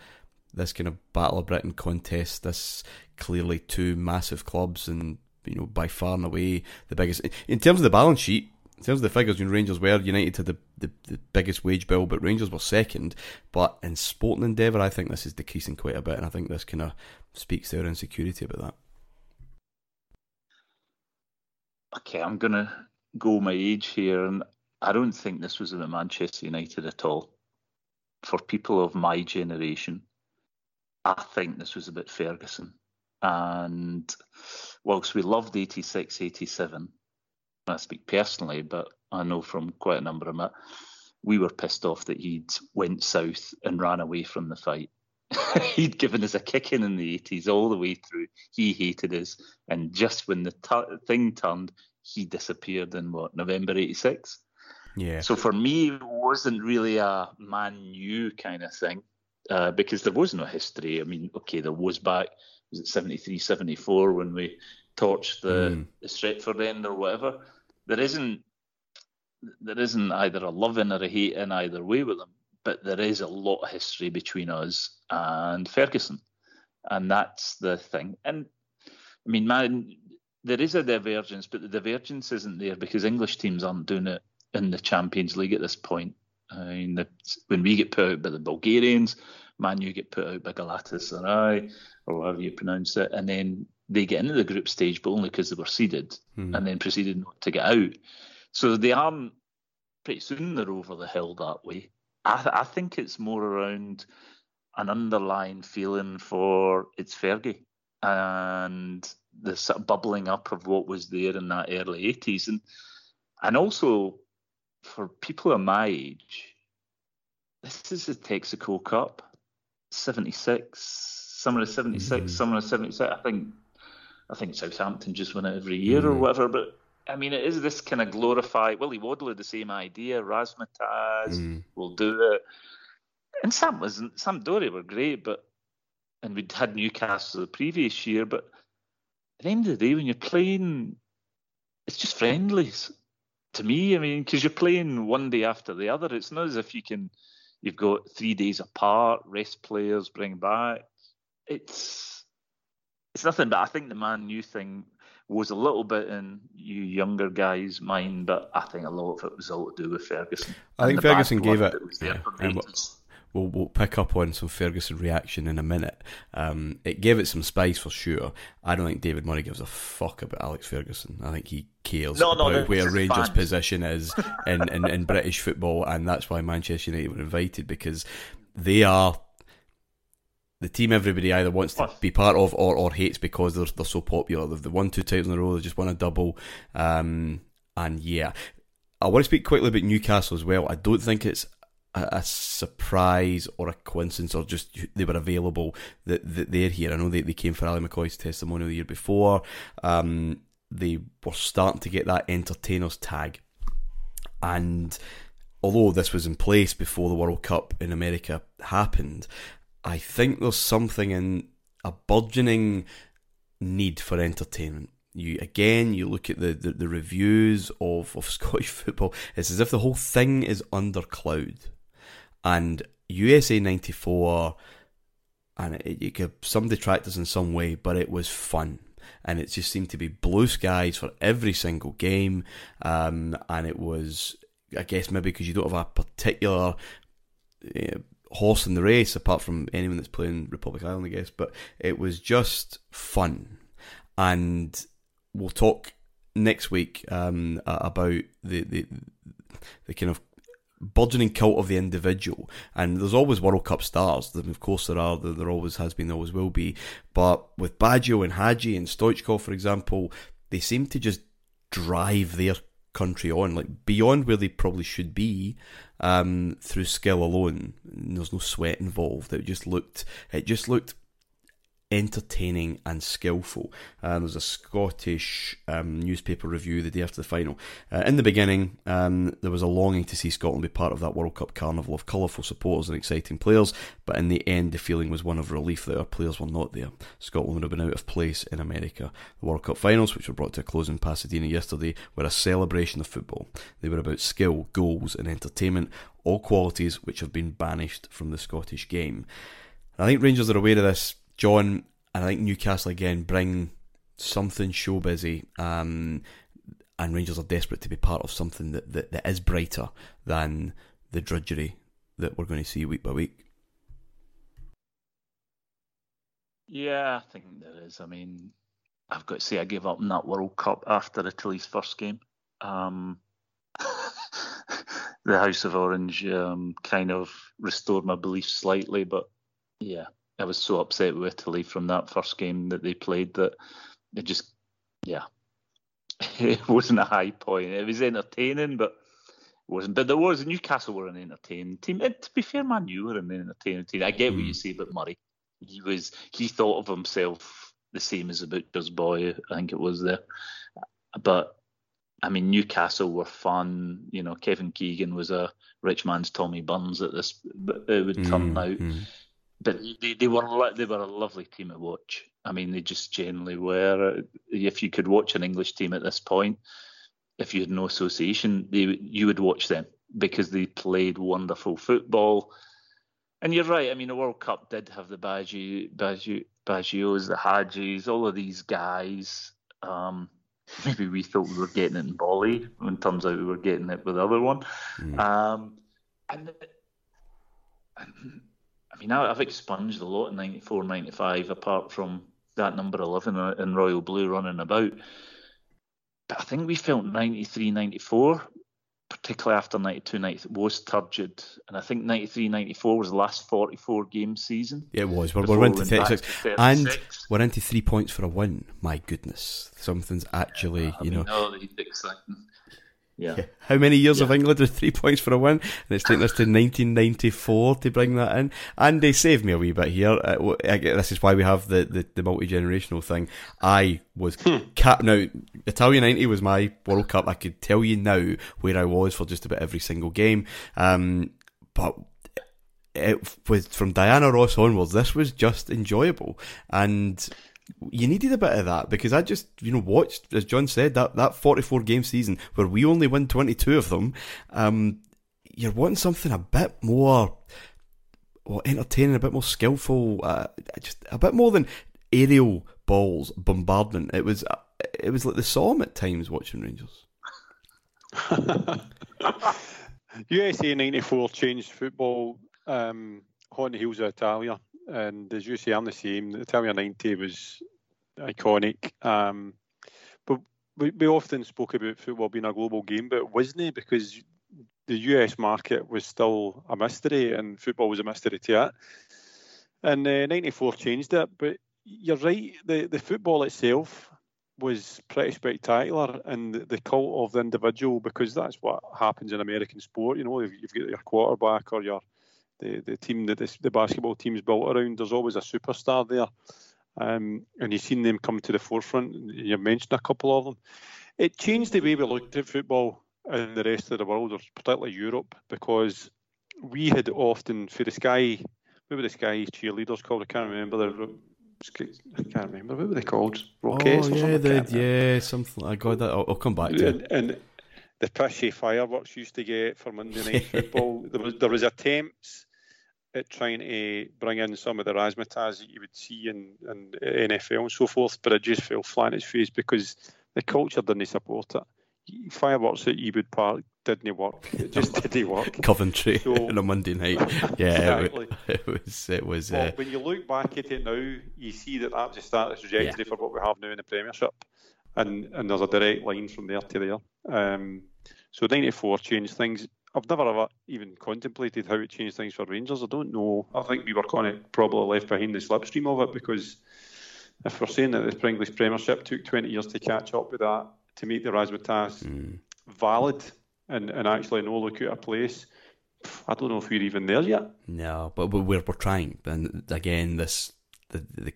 this kind of Battle of Britain contest, this clearly two massive clubs and you know by far and away the biggest in terms of the balance sheet. In terms of the figures, you know, Rangers were United had the, the, the biggest wage bill, but Rangers were second. But in sporting endeavour, I think this is decreasing quite a bit, and I think this kind of speaks to our insecurity about that. Okay, I'm gonna go my age here, and I don't think this was about Manchester United at all. For people of my generation, I think this was about Ferguson. And whilst we loved 86, 87, I speak personally, but I know from quite a number of them, we were pissed off that he'd went south and ran away from the fight. he'd given us a kicking in the 80s all the way through. He hated us. And just when the t- thing turned, he disappeared in what November '86. Yeah. So for me, it wasn't really a man new kind of thing uh, because there was no history. I mean, okay, there was back was it 73, 74 when we torched the, mm. the Stretford end or whatever. There isn't there isn't either a loving or a hate in either way with them, but there is a lot of history between us and Ferguson, and that's the thing. And I mean, man, there is a divergence, but the divergence isn't there because English teams aren't doing it in the Champions League at this point. I mean, the, when we get put out by the Bulgarians, Man U get put out by Galatasaray, or however you pronounce it, and then they get into the group stage, but only because they were seeded, hmm. and then proceeded not to get out. So they aren't. Pretty soon they're over the hill that way. I, th- I think it's more around an underlying feeling for it's Fergie, and the sort of bubbling up of what was there in that early 80s. And, and also, for people of my age, this is the Texaco Cup, 76, summer of 76, mm-hmm. summer of 76. I think I think Southampton just win it every year mm-hmm. or whatever. But I mean, it is this kind of glorified. Willie Wadley, the same idea. Razzmatazz mm-hmm. will do it. And Sam wasn't. Sampdoria were great, but and we'd had Newcastle the previous year, but at the end of the day, when you're playing, it's just friendlies to me. I mean, because you're playing one day after the other. It's not as if you can, you've got three days apart, rest players, bring back. It's it's nothing. But I think the Man U thing, was a little bit in you younger guys' mind, but I think a lot of it was all to do with Ferguson. I think Ferguson gave it. Yeah, we'll, we'll pick up on some Ferguson reaction in a minute. Um, it gave it some spice for sure. I don't think David Murray gives a fuck about Alex Ferguson. I think he cares no, about no, where Rangers' fan. position is in, in, in British football, and that's why Manchester United were invited because they are the team everybody either wants to be part of or, or hates because they're, they're so popular. They've won two titles in a row, they just won a double. Um, and yeah, I want to speak quickly about Newcastle as well. I don't think it's a, surprise or a coincidence or just they were available that, that they're here. I know they, they came for Ali McCoist's testimonial the year before. Um, they were starting to get that entertainers tag. And although this was in place before the World Cup in America happened, I think there's something in a burgeoning need for entertainment. You again, you look at the, the, the reviews of, of Scottish football. It's as if the whole thing is under cloud and USA '94, and it, it could some detractors in some way, but it was fun, and it just seemed to be blue skies for every single game, um, and it was, I guess, maybe because you don't have a particular. Uh, horse in the race apart from anyone that's playing Republic Ireland, I guess. But it was just fun, and we'll talk next week um, about the, the the kind of burgeoning cult of the individual. And there's always World Cup stars. Of course, there are. There always has been. There always will be. But with Baggio and Hagi and Stoichkov, for example, they seem to just drive their country on, like beyond where they probably should be, um, through skill alone. There's no sweat involved. It just looked. It just looked entertaining and skillful. Uh, there's a Scottish um, newspaper review the day after the final. Uh, in the beginning, um, there was a longing to see Scotland be part of that World Cup carnival of colourful supporters and exciting players, but in the end, the feeling was one of relief that our players were not there. Scotland would have been out of place in America. The World Cup finals, which were brought to a close in Pasadena yesterday, were a celebration of football. They were about skill, goals, and entertainment, all qualities which have been banished from the Scottish game. I think Rangers are aware of this John, and I think Newcastle again bring something show busy. Um, and Rangers are desperate to be part of something that, that, that is brighter than the drudgery that we're going to see week by week. Yeah, I think there is. I mean, I've got to say, I gave up in that World Cup after Italy's first game. Um, the House of Orange um, kind of restored my belief slightly, but yeah, I was so upset with Italy from that first game that they played that it just, yeah, it wasn't a high point. It was entertaining, but it wasn't. But there was Newcastle were an entertaining team. And to be fair, Man, you were an entertaining team. I get what you mm. say about Murray. He was he thought of himself the same as a butcher's boy. I think it was there, but. I mean, Newcastle were fun. You know, Kevin Keegan was a rich man's Tommy Burns at this. But it would turn mm, out. Mm but they, they were they were a lovely team to watch. I mean, they just generally were. If you could watch an English team at this point, if you had no association, they, you would watch them because they played wonderful football. And you're right. I mean, the World Cup did have the Baggio, Baggio, Baggios, the Hagis, all of these guys. Um, maybe we thought we were getting it in Boli, when turns out we were getting it with the other one. Mm. Um, and, and I mean, I've expunged a lot in 94, 95, apart from that number 11 in Royal Blue running about. But I think we felt 93, 94, particularly after 92, 90, was turgid. And I think 93, 94 was the last 44 game season. Yeah, it was. We're, we're into 36. 36. And we're into three points for a win. My goodness. Something's actually, yeah, you mean, know. exciting. Yeah. How many years yeah. of England with three points for a win? And it's taken us to 1994 to bring that in. And they saved me a wee bit here. Uh, this is why we have the, the, the multi generational thing. I was hmm. cap now. Italia 90 was my World Cup. I could tell you now where I was for just about every single game. Um, but it was from Diana Ross onwards. This was just enjoyable and you needed a bit of that because I just, you know, watched, as John said, that, that 44 game season where we only win 22 of them. Um, you're wanting something a bit more, well, entertaining, a bit more skillful, uh, just a bit more than aerial balls, bombardment. It was, it was like the psalm at times watching Rangers. USA '94 changed football um, on the heels of Italia, and as you say, I'm the same. The Italia '90 was iconic. Um, but we, we often spoke about football being a global game, but wasn't it? because the US market was still a mystery, and football was a mystery to it. And uh, '94 changed it, but you're right. The the football itself was pretty spectacular, and the cult of the individual because that's what happens in American sport. You know, you've got your quarterback or your the, the team that this, the basketball team's built around. There's always a superstar there, um, and you've seen them come to the forefront. You mentioned a couple of them. It changed the way we looked at football in the rest of the world, or particularly Europe, because we had often for the Sky, what were the Sky cheerleaders called? I can't remember. The, I can't remember what were they called. Rockets oh, yeah, yeah, something. I got that. I'll, I'll come back to and, it. And the pishy fireworks used to get for Monday night football. There was there was attempts at trying to bring in some of the razzmatazz that you would see in, in NFL and so forth, but it just fell flat in its face because the culture didn't support it fireworks at Ewood Park didn't work. It just didn't work. Coventry so, on a Monday night. Yeah, exactly. it, was. It was. Well, uh, when you look back at it now, you see that that was the start of the trajectory yeah. for what we have now in the Premiership, and and there's a direct line from there to there. Um, so '94 changed things. I've never ever even contemplated how it changed things for Rangers. I don't know. I think we were kind of probably left behind the slipstream of it because if we're saying that the English Premiership took 20 years to catch up with that, to make the razzmatazz mm. valid and, and actually no look at a place. I don't know if we're even there yet. No, but we're we're trying. And again, this the, the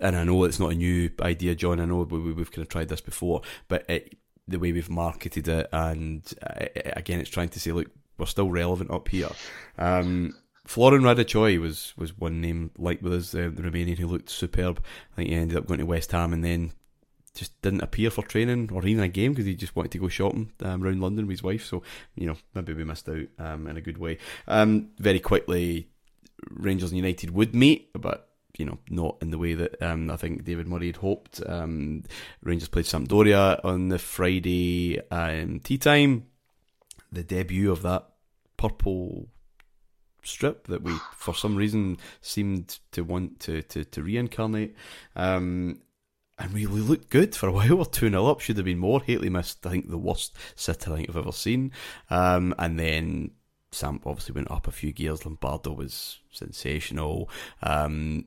and I know it's not a new idea, John. I know we, we've kind of tried this before, but it, the way we've marketed it, and uh, again, it's trying to say, look, we're still relevant up here. Um, Florin Raducioiu was was one name like with us, uh, the Romanian who looked superb. I think he ended up going to West Ham and then just didn't appear for training or even a game because he just wanted to go shopping um, around London with his wife. So you know maybe we missed out um, in a good way. Um, very quickly, Rangers and United would meet, but you know not in the way that um, I think David Murray had hoped. Um, Rangers played Sampdoria on the Friday um, tea time. The debut of that purple strip that we for some reason seemed to want to to, to reincarnate um, and really looked good for a while. We're 2 0 up, should have been more. Hateley missed, I think, the worst sitter I think I've ever seen. Um, and then Sam obviously went up a few gears. Lombardo was sensational. Um,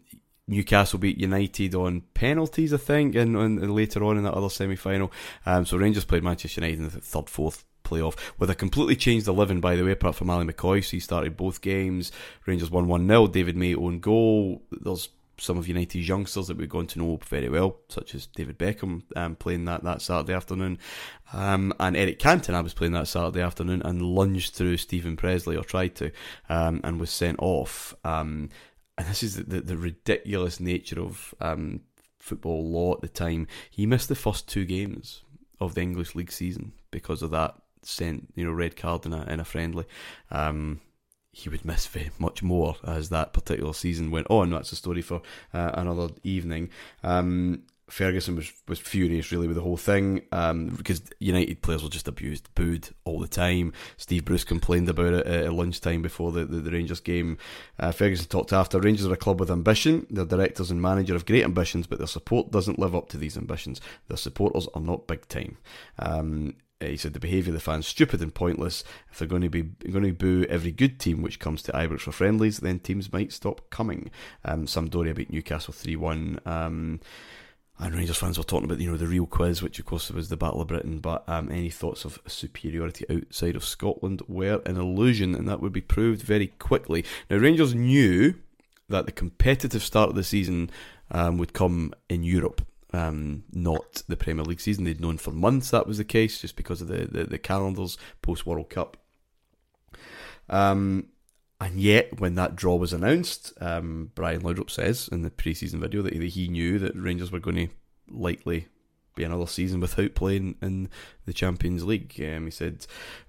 Newcastle beat United on penalties, I think, and, and later on in that other semi final. Um, so Rangers played Manchester United in the third, fourth playoff with a completely changed 11, by the way, apart from Ali McCoy. So he started both games. Rangers won 1 0. David May own goal. There's some of United's youngsters that we've gone to know very well, such as David Beckham um, playing that, that Saturday afternoon. Um, and Eric Cantona I was playing that Saturday afternoon and lunged through Steven Pressley or tried to, um, and was sent off. And this is the, the, the ridiculous nature of um, football law at the time. He missed the first two games of the English League season because of that sent, you know, red card in a, in a friendly. Um, he would miss very much more as that particular season went on. That's a story for uh, another evening. Um, Ferguson was, was furious really with the whole thing um, because United players were just abused, booed all the time. Steve Bruce complained about it at lunchtime before the, the, the Rangers game. Uh, Ferguson talked after Rangers are a club with ambition. Their directors and manager have great ambitions, but their support doesn't live up to these ambitions. Their supporters are not big time. Um, uh, he said the behaviour of the fans stupid and pointless. If they're going to be going to boo every good team which comes to Ibrox for friendlies, then teams might stop coming. Um, Sampdoria beat Newcastle three one. Um, and Rangers fans were talking about you know the real quiz, which of course was the Battle of Britain. But um, any thoughts of superiority outside of Scotland were an illusion, and that would be proved very quickly. Now Rangers knew that the competitive start of the season um, would come in Europe um, not the Premier League season. They'd known for months that was the case, just because of the, the, the calendars post World Cup. Um, and yet, when that draw was announced, um, Brian Laudrup says in the pre-season video that he knew that Rangers were going to likely be another season without playing in the Champions League. Um, he said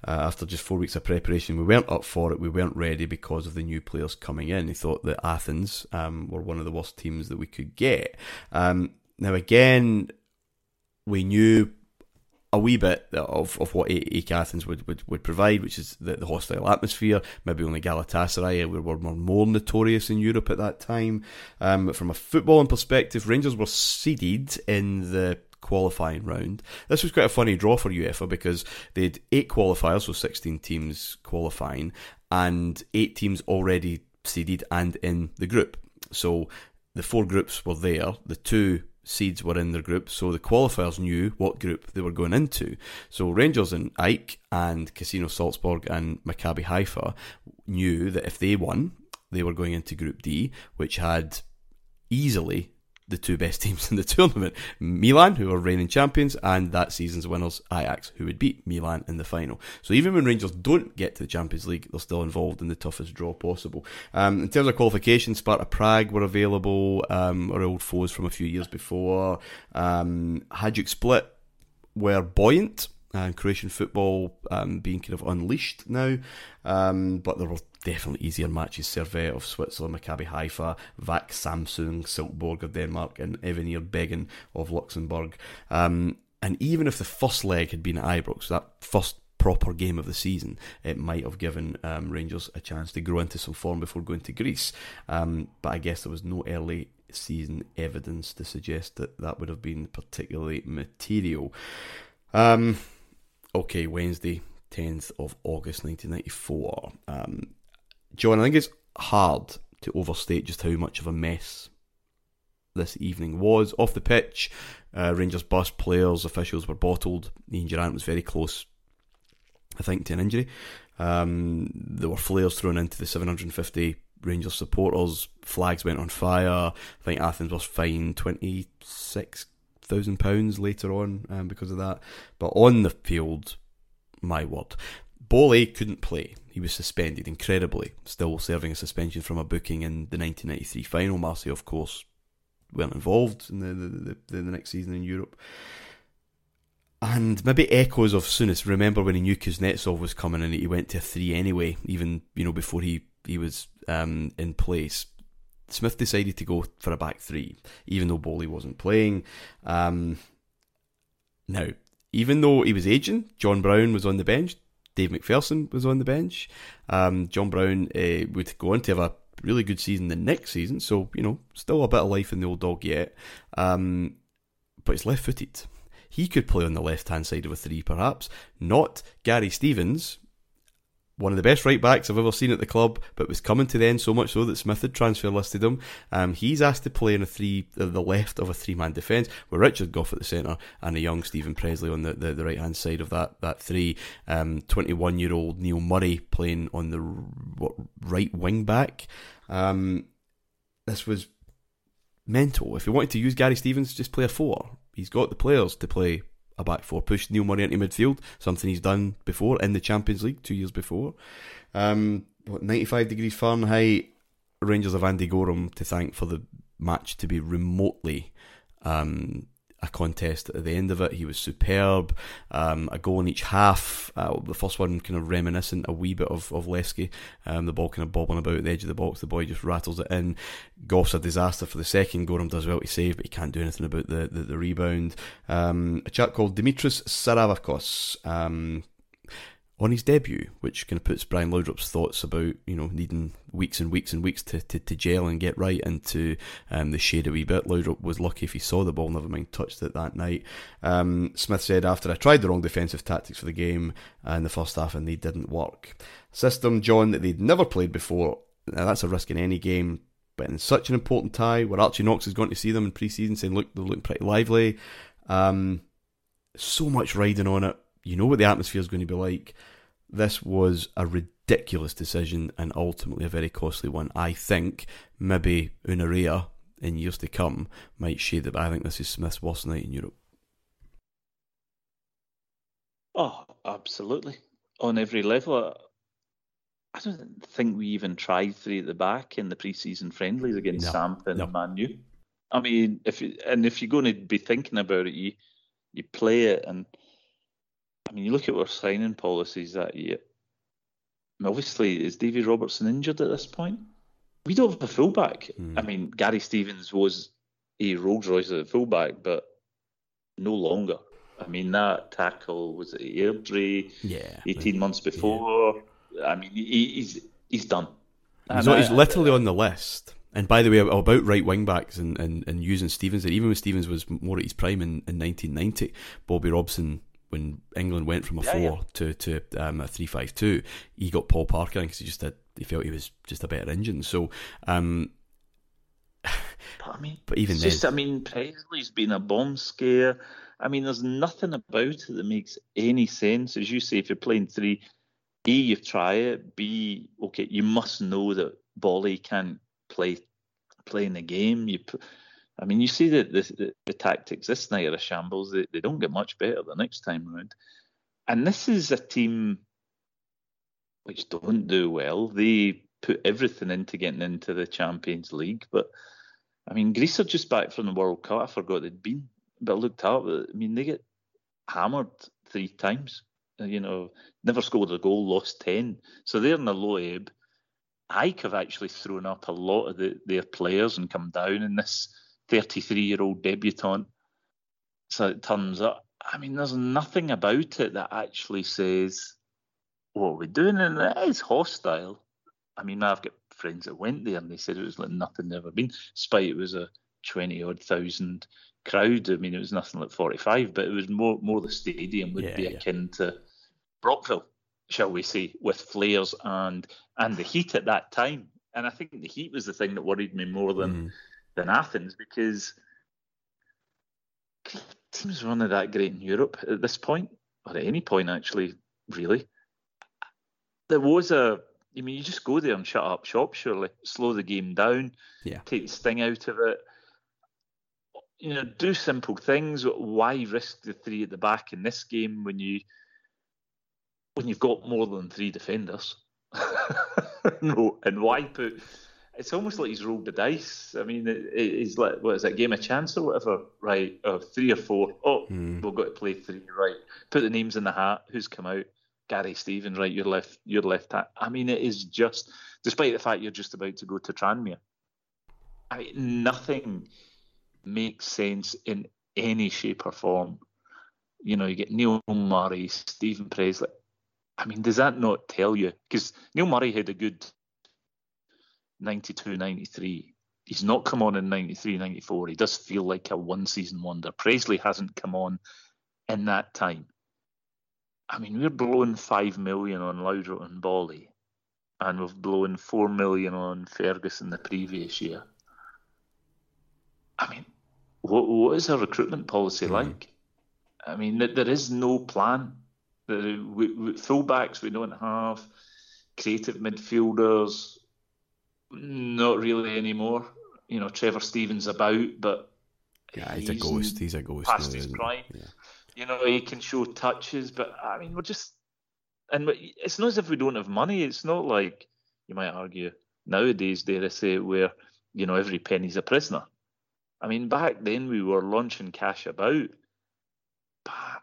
uh, after just four weeks of preparation, we weren't up for it. We weren't ready because of the new players coming in. He thought that Athens um, were one of the worst teams that we could get. Um, now, again, we knew a wee bit of, of what AEK Athens would, would, would provide, which is the, the hostile atmosphere. Maybe only Galatasaray were, were more notorious in Europe at that time. Um, from a footballing perspective, Rangers were seeded in the qualifying round. This was quite a funny draw for UEFA because they had eight qualifiers, so 16 teams qualifying, and eight teams already seeded and in the group. So the four groups were there. The two seeds were in their group, so the qualifiers knew what group they were going into. So Rangers and AEK and Casino Salzburg and Maccabi Haifa knew that if they won, they were going into Group D, which had easily the two best teams in the tournament Milan, who are reigning champions, and that season's winners, Ajax, who would beat Milan in the final. So even when Rangers don't get to the Champions League, they're still involved in the toughest draw possible. Um, in terms of qualifications, Sparta Prague were available, um, our old foes from a few years before. Um, Hajduk Split were buoyant. Uh, Croatian football um, being kind of unleashed now, um, but there were definitely easier matches. Servette of Switzerland, Maccabi Haifa, VAK Samsung, Silkeborg of Denmark, and Avenir Beggen of Luxembourg. Um, and even if the first leg had been at Ibrox, that first proper game of the season, it might have given um, Rangers a chance to grow into some form before going to Greece. Um, but I guess there was no early season evidence to suggest that that would have been particularly material. Um, okay, Wednesday, 10th of August 1994. John, I think it's hard to overstate just how much of a mess this evening was. Off the pitch, uh, Rangers bus players, officials were bottled. Ian Durrant was very close, I think, to an injury. Um, there were flares thrown into the 750 Rangers supporters. Flags went on fire. I think Athens was fined twenty six thousand pounds later on um, because of that. But on the field, my word, Boli couldn't play. He was suspended, incredibly, still serving a suspension from a booking in the 1993 final. Marseille, of course, weren't involved in the, the, the, the next season in Europe. And maybe echoes of Souness. Remember when he knew Kuznetsov was coming and he went to a three anyway, even you know before he he was um, in place. Smith decided to go for a back three, even though Boli wasn't playing. Um, now, even though he was aging, John Brown was on the bench. Dave McPherson was on the bench. Um, John Brown uh, would go on to have a really good season the next season, so you know, still a bit of life in the old dog yet. Um, but he's left-footed. He could play on the left-hand side of a three, perhaps. Not Gary Stevens, one of the best right backs I've ever seen at the club, but was coming to the end so much so that Smith had transfer listed him. Um, he's asked to play in a three, uh, the left of a three man defence, with Richard Gough at the centre and a young Steven Pressley on the, the, the right hand side of that that three. Twenty one year old Neil Murray playing on the what, right wing back. Um, this was mental. If he wanted to use Gary Stevens, just play a four. He's got the players to play a back four, pushed Neil Murray into midfield, something he's done before in the Champions League two years before. Um, what, 95 degrees Fahrenheit, Rangers of Andy Goram to thank for the match to be remotely um, a contest at the end of it. He was superb. Um, a goal in each half. Uh, the first one kind of reminiscent a wee bit of, of Levski. Um, the ball kind of bobbling about the edge of the box. The boy just rattles it in. Gough's a disaster for the second. Goram does well to save, but he can't do anything about the, the, the rebound. Um, a chap called Dimitris Saravakos. On his debut, which kind of puts Brian Laudrup's thoughts about you know needing weeks and weeks and weeks to, to, to gel and get right into um, the shade a wee bit. Laudrup was lucky if he saw the ball, never mind touched it that night. Um, Smith said after I tried the wrong defensive tactics for the game in the first half and they didn't work. System, John, that they'd never played before. Now that's a risk in any game, but in such an important tie where Archie Knox is going to see them in pre-season saying, look, they're looking pretty lively. Um, so much riding on it you know what the atmosphere is going to be like. This was a ridiculous decision and ultimately a very costly one. I think maybe Unirea in years to come might shade it, but I think this is Smith's worst night in Europe. Oh, absolutely. On every level. Uh, I don't think we even tried three at the back in the pre-season friendlies against no, Samp and no. Man U. I mean, if you, and if you're going to be thinking about it, you you play it and I mean, you look at our signing policies that year. Obviously, is Davy Robertson injured at this point? We don't have a fullback. Mm. I mean, Gary Stevens was a Rolls Royce at fullback, but no longer. I mean, that tackle was at Airdrie yeah, 18 months before. Yeah. I mean, he, he's he's done. He's, he's literally on the list. And by the way, about right wing backs and, and, and using Stevens, even when Stevens was more at his prime in, in 1990, Bobby Robson, when England went from a yeah, four yeah. to to um, a three five two, he got Paul Parker because he just had, he felt he was just a better engine. So, um, but I mean, but even then, just, I mean, Pressley's been a bomb scare. I mean, there's nothing about it that makes any sense. As you say, if you're playing three, A, you try it. B, okay, you must know that Boli can play playing the game. You, I mean, you see that the, the, the, tactics this night are a shambles. They, they don't get much better the next time around. And this is a team which don't do well. They put everything into getting into the Champions League, but I mean, Greece are just back from the World Cup. I forgot they'd been, but I looked up. I mean, they get hammered three times. Uh, you know, never scored a goal, lost ten. So they're in the low ebb. AEK have actually thrown up a lot of the, their players and come down in this 33 year old debutant. So it turns up. I mean, there's nothing about it that actually says, what we're we doing? And it is hostile. I mean, I've got friends that went there and they said it was like nothing ever been, despite it was a 20 odd thousand crowd. I mean, it was nothing like 45, but it was more more the stadium would yeah, be yeah. akin to Brockville shall we say, with flares and and the heat at that time. And I think the heat was the thing that worried me more than mm. Than Athens because teams running that great in Europe at this point, or at any point actually, really. There was a I mean, you just go there and shut up shop, surely. Slow the game down, yeah. take the sting out of it. You know, do simple things. Why risk the three at the back in this game when you when you've got more than three defenders. no, and why put? It's almost like he's rolled the dice. I mean, it, it's like what is it, game of chance or whatever? Right, uh, three or four. Oh, mm. we've got to play three. Right, put the names in the hat. Who's come out? Gary Stevens, right? You're left. You're left. Hat. I mean, it is just, despite the fact you're just about to go to Tranmere. I mean, nothing makes sense in any shape or form. You know, you get Neil Murray, Steven Pressley. I mean, does that not tell you? Because Neil Murray had a good 92 93. He's not come on in 93 94. He does feel like a one season wonder. Pressley hasn't come on in that time. I mean, we're blowing 5 million on Laudrup and Boli, and we've blown 4 million on Ferguson the previous year. I mean, what, what is our recruitment policy mm-hmm. like? I mean, there is no plan the fullbacks we don't have, creative midfielders, not really anymore. You know, Trevor Stevens about, but yeah, he's, he's a ghost. He's a ghost. Past his prime. Yeah. You know, he can show touches, but I mean, we're just, and it's not as if we don't have money. It's not like you might argue nowadays, dare I say, where you know every penny's a prisoner. I mean, back then we were launching cash about, but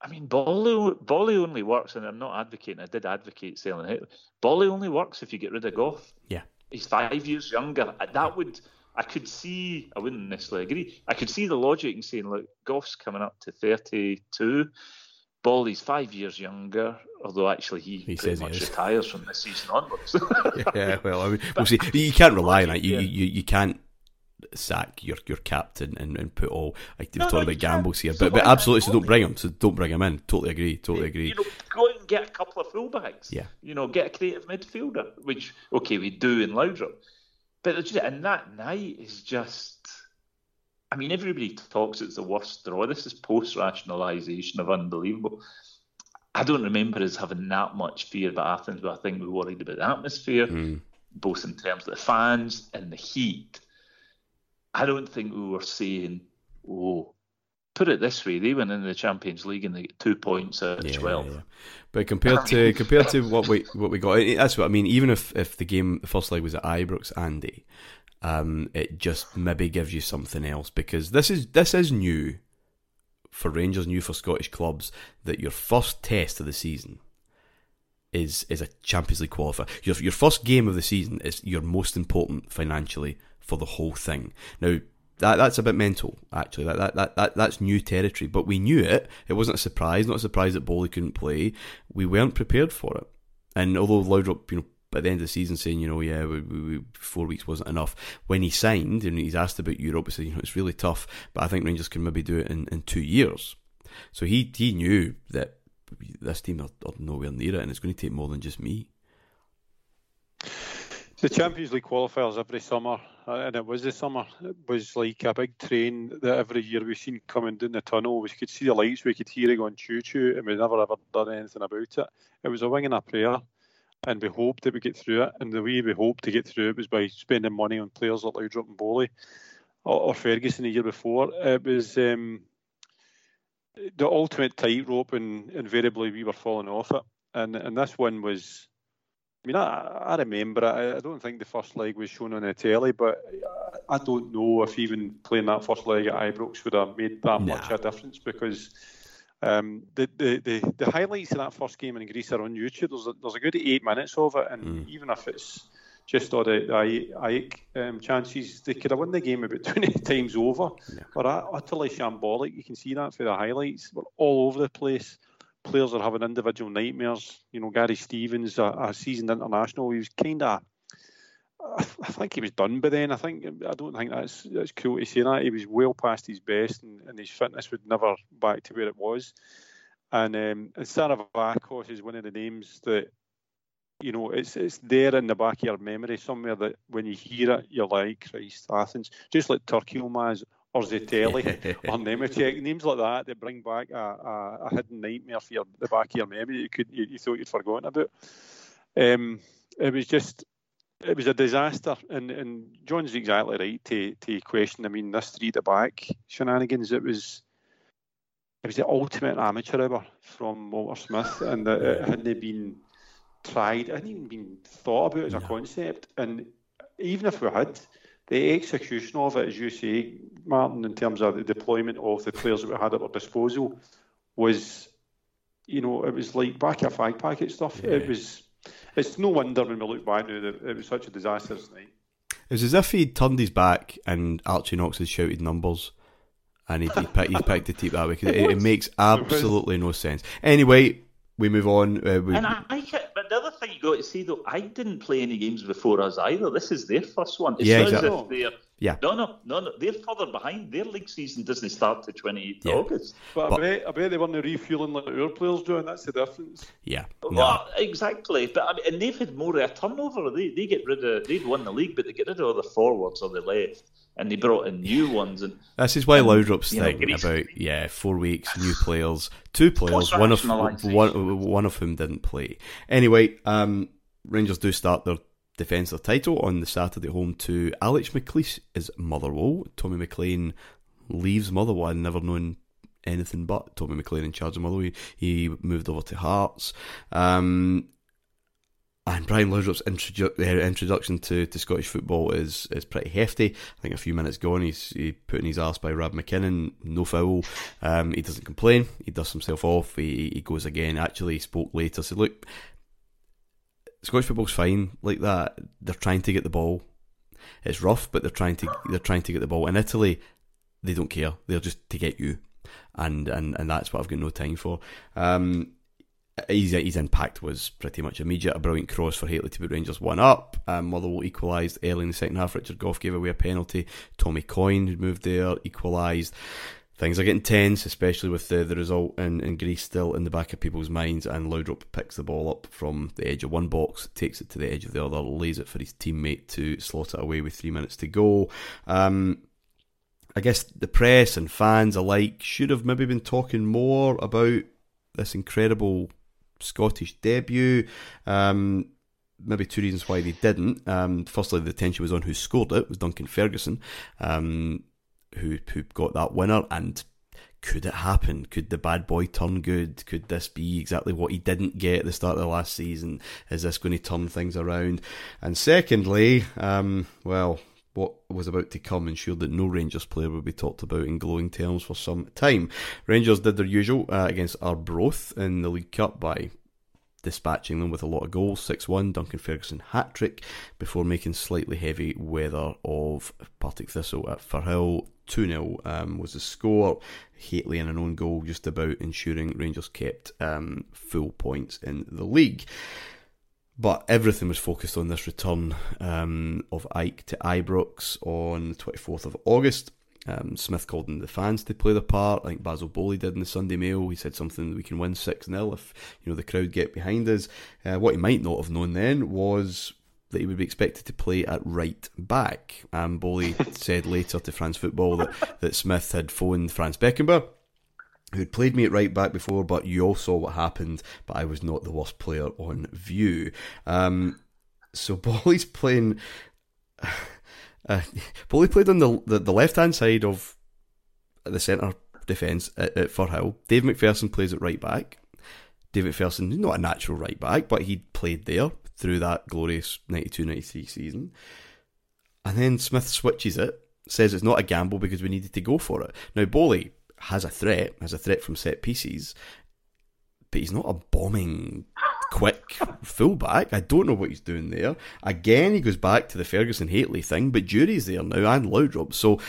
I mean, Boli, Boli only works, and I'm not advocating. I did advocate selling it. Boli only works if you get rid of Gough. Yeah, he's five years younger. That would I could see. I wouldn't necessarily agree. I could see the logic in saying, look, Gough's coming up to 32. Boli's five years younger, although actually he, he pretty much he retires from this season onwards. yeah, well, I mean, we'll see. You can't rely on it. You, you, you can't sack your your captain and, and put all like were no, talking no, about gambles here, but but absolutely, so don't bring him. So don't bring him in. Totally agree. Totally agree. You know, go and get a couple of fullbacks. Yeah. You know, get a creative midfielder, which okay we do in Laudrup, but and that night is just. I mean, everybody talks it's the worst draw. This is post rationalisation of unbelievable. I don't remember us having that much fear about Athens, but I think we worried about the atmosphere, mm. both in terms of the fans and the heat I don't think we were saying, oh, put it this way, they went in the Champions League and they get two points out of yeah, twelve. Yeah. But compared to compared to what we what we got, that's what I mean. Even if if the game the first leg was at Ibrox, Andy, um, it just maybe gives you something else because this is this is new for Rangers, new for Scottish clubs that your first test of the season is is a Champions League qualifier. Your your first game of the season is your most important financially for the whole thing. Now, that that's a bit mental, actually. That, that that that that's new territory, but we knew it. It wasn't a surprise. Not a surprise that Boly couldn't play. We weren't prepared for it. And although Laudrup, you know, at the end of the season saying, you know, yeah, we, we, four weeks wasn't enough. When he signed and he's asked about Europe, he said, you know, it's really tough, but I think Rangers can maybe do it in, in two years. So he he knew that this team are, are nowhere near it, and it's going to take more than just me. The Champions League qualifiers every summer, and it was the summer, it was like a big train that every year we've seen coming down the tunnel. We could see the lights, we could hear it going choo choo, and we'd never ever done anything about it. It was a wing and a prayer, and we hoped that we'd get through it. And the way we hoped to get through it was by spending money on players like Laudrup and Boly or, or Ferguson the year before. It was um, the ultimate tightrope, and invariably we were falling off it. And and this one was I mean, I, I remember it. I don't think the first leg was shown on the telly, but I don't know if even playing that first leg at Ibrox would have made that nah. much a difference because um, the, the, the, the, highlights of that first game in Greece are on YouTube. There's a, there's a good eight minutes of it, and mm. even if it's just all the, AEK um, chances, they could have won the game about 20 times over. Yeah. But utterly shambolic. You can see that for the highlights. We're all over the place players are having individual nightmares. You know, Gary Stevens, a, a seasoned international, he was kind of. I think he was done by then. I think I don't think that's that's cool to say that he was well past his best, and, and his fitness would never back to where it was. And um, and Saravakos is one of the names that you know it's it's there in the back of your memory somewhere that when you hear it, you're like Christ Athens, just like Turkey Maz or Zetelli or Nemechek, names like that that bring back a, a, a, hidden nightmare for your, the back of your memory that you could you, you thought you'd forgotten about. Um, it was just it was a disaster, and and John's exactly right to to question. I mean, this three to back shenanigans. It was it was the ultimate amateur hour from Walter Smith, and it hadn't been tried, it hadn't even been thought about as a concept. And even if we had, the execution of it, as you say, Martyn, in terms of the deployment of the players that we had at our disposal, was, you know, it was like back a fag packet stuff. Yeah. It was. It's no wonder when we look back now that it was such a disastrous night. It was as if he'd turned his back and Archie Knox had shouted numbers and he'd, he'd, picked, he'd picked the team that way. It, it, makes absolutely no sense. Anyway, we move on. Uh, we, and I, I, but the other thing you got to see though, I didn't play any games before us either. This is their first one. It's yeah, exactly. Yeah. No, no, no, no. They're further behind. Their league season doesn't start to 28th yeah. August. But, but, I, bet, I bet they weren't refueling like our players doing. That's the difference. Yeah. Well, exactly. But I mean, and they've had more of a turnover. They they get rid of they've won the league, but they get rid of all the forwards or the left and they brought in new ones. And this is why Laudrup's thing know, about yeah, four weeks, new players, two players, one of one one of whom didn't play. Anyway, um, Rangers do start their defence defensive title on the Saturday home to Alex McLeish is Motherwell. Tommy McLean leaves Motherwell, never known anything but Tommy McLean in charge of Motherwell. He, he moved over to Hearts. Um, and Brian Laudrup's introdu- introduction to, to Scottish football is is pretty hefty. I think a few minutes gone, he's he put in his ass by Rab McKinnon, no foul. Um, he doesn't complain. He dusts himself off. He, he goes again. Actually, he spoke later. Said, "Look, Scottish football's fine like that. They're trying to get the ball. It's rough, but they're trying to they're trying to get the ball. In Italy, they don't care. They're just to get you." And, and and that's what I've got no time for. Um, his, his impact was pretty much immediate. A brilliant cross for Hateley to put Rangers one up. Um, Motherwell equalised early in the second half. Richard Gough gave away a penalty. Tommy Coyne, who moved there, equalised. Things are getting tense, especially with the, the result in, in Greece still in the back of people's minds. And Laudrup picks the ball up from the edge of one box, takes it to the edge of the other, lays it for his teammate to slot it away with three minutes to go. Um, I guess the press and fans alike should have maybe been talking more about this incredible Scottish debut. Um, maybe two reasons why they didn't. Um, firstly, the attention was on who scored it, it was Duncan Ferguson, um, who who got that winner. And could it happen? Could the bad boy turn good? Could this be exactly what he didn't get at the start of the last season? Is this going to turn things around? And secondly, um, well, what was about to come ensured that no Rangers player would be talked about in glowing terms for some time. Rangers did their usual uh, against Arbroath in the League Cup by dispatching them with a lot of goals 6 1, Duncan Ferguson hat trick, before making slightly heavy weather of Partick Thistle at Firhill. 2 0 um, was the score. Hateley in an own goal, just about ensuring Rangers kept um, full points in the league. But everything was focused on this return um, of AEK to Ibrox on the 24th of August. Um, Smith called in the fans to play their part. I think Basile Boli did in the Sunday Mail. He said something that we can win 6 0 if you know the crowd get behind us. Uh, what he might not have known then was that he would be expected to play at right back. Um, Boli said later to France Football that, that Smith had phoned Franz Beckenbauer who'd played me at right back before, but you all saw what happened, but I was not the worst player on view. Um, so Boli's playing. Uh, Boli played on the the, the left hand side of the centre defence at, at Firhill. Dave McPherson plays at right back. Dave McPherson, not a natural right back, but he played there through that glorious 92 93 season. And then Smith switches it, says it's not a gamble because we needed to go for it. Now, Boli has a threat, has a threat from set pieces, but he's not a bombing quick fullback. I don't know what he's doing there. Again, he goes back to the Ferguson Hateley thing, but Durie's there now and Laudrup. So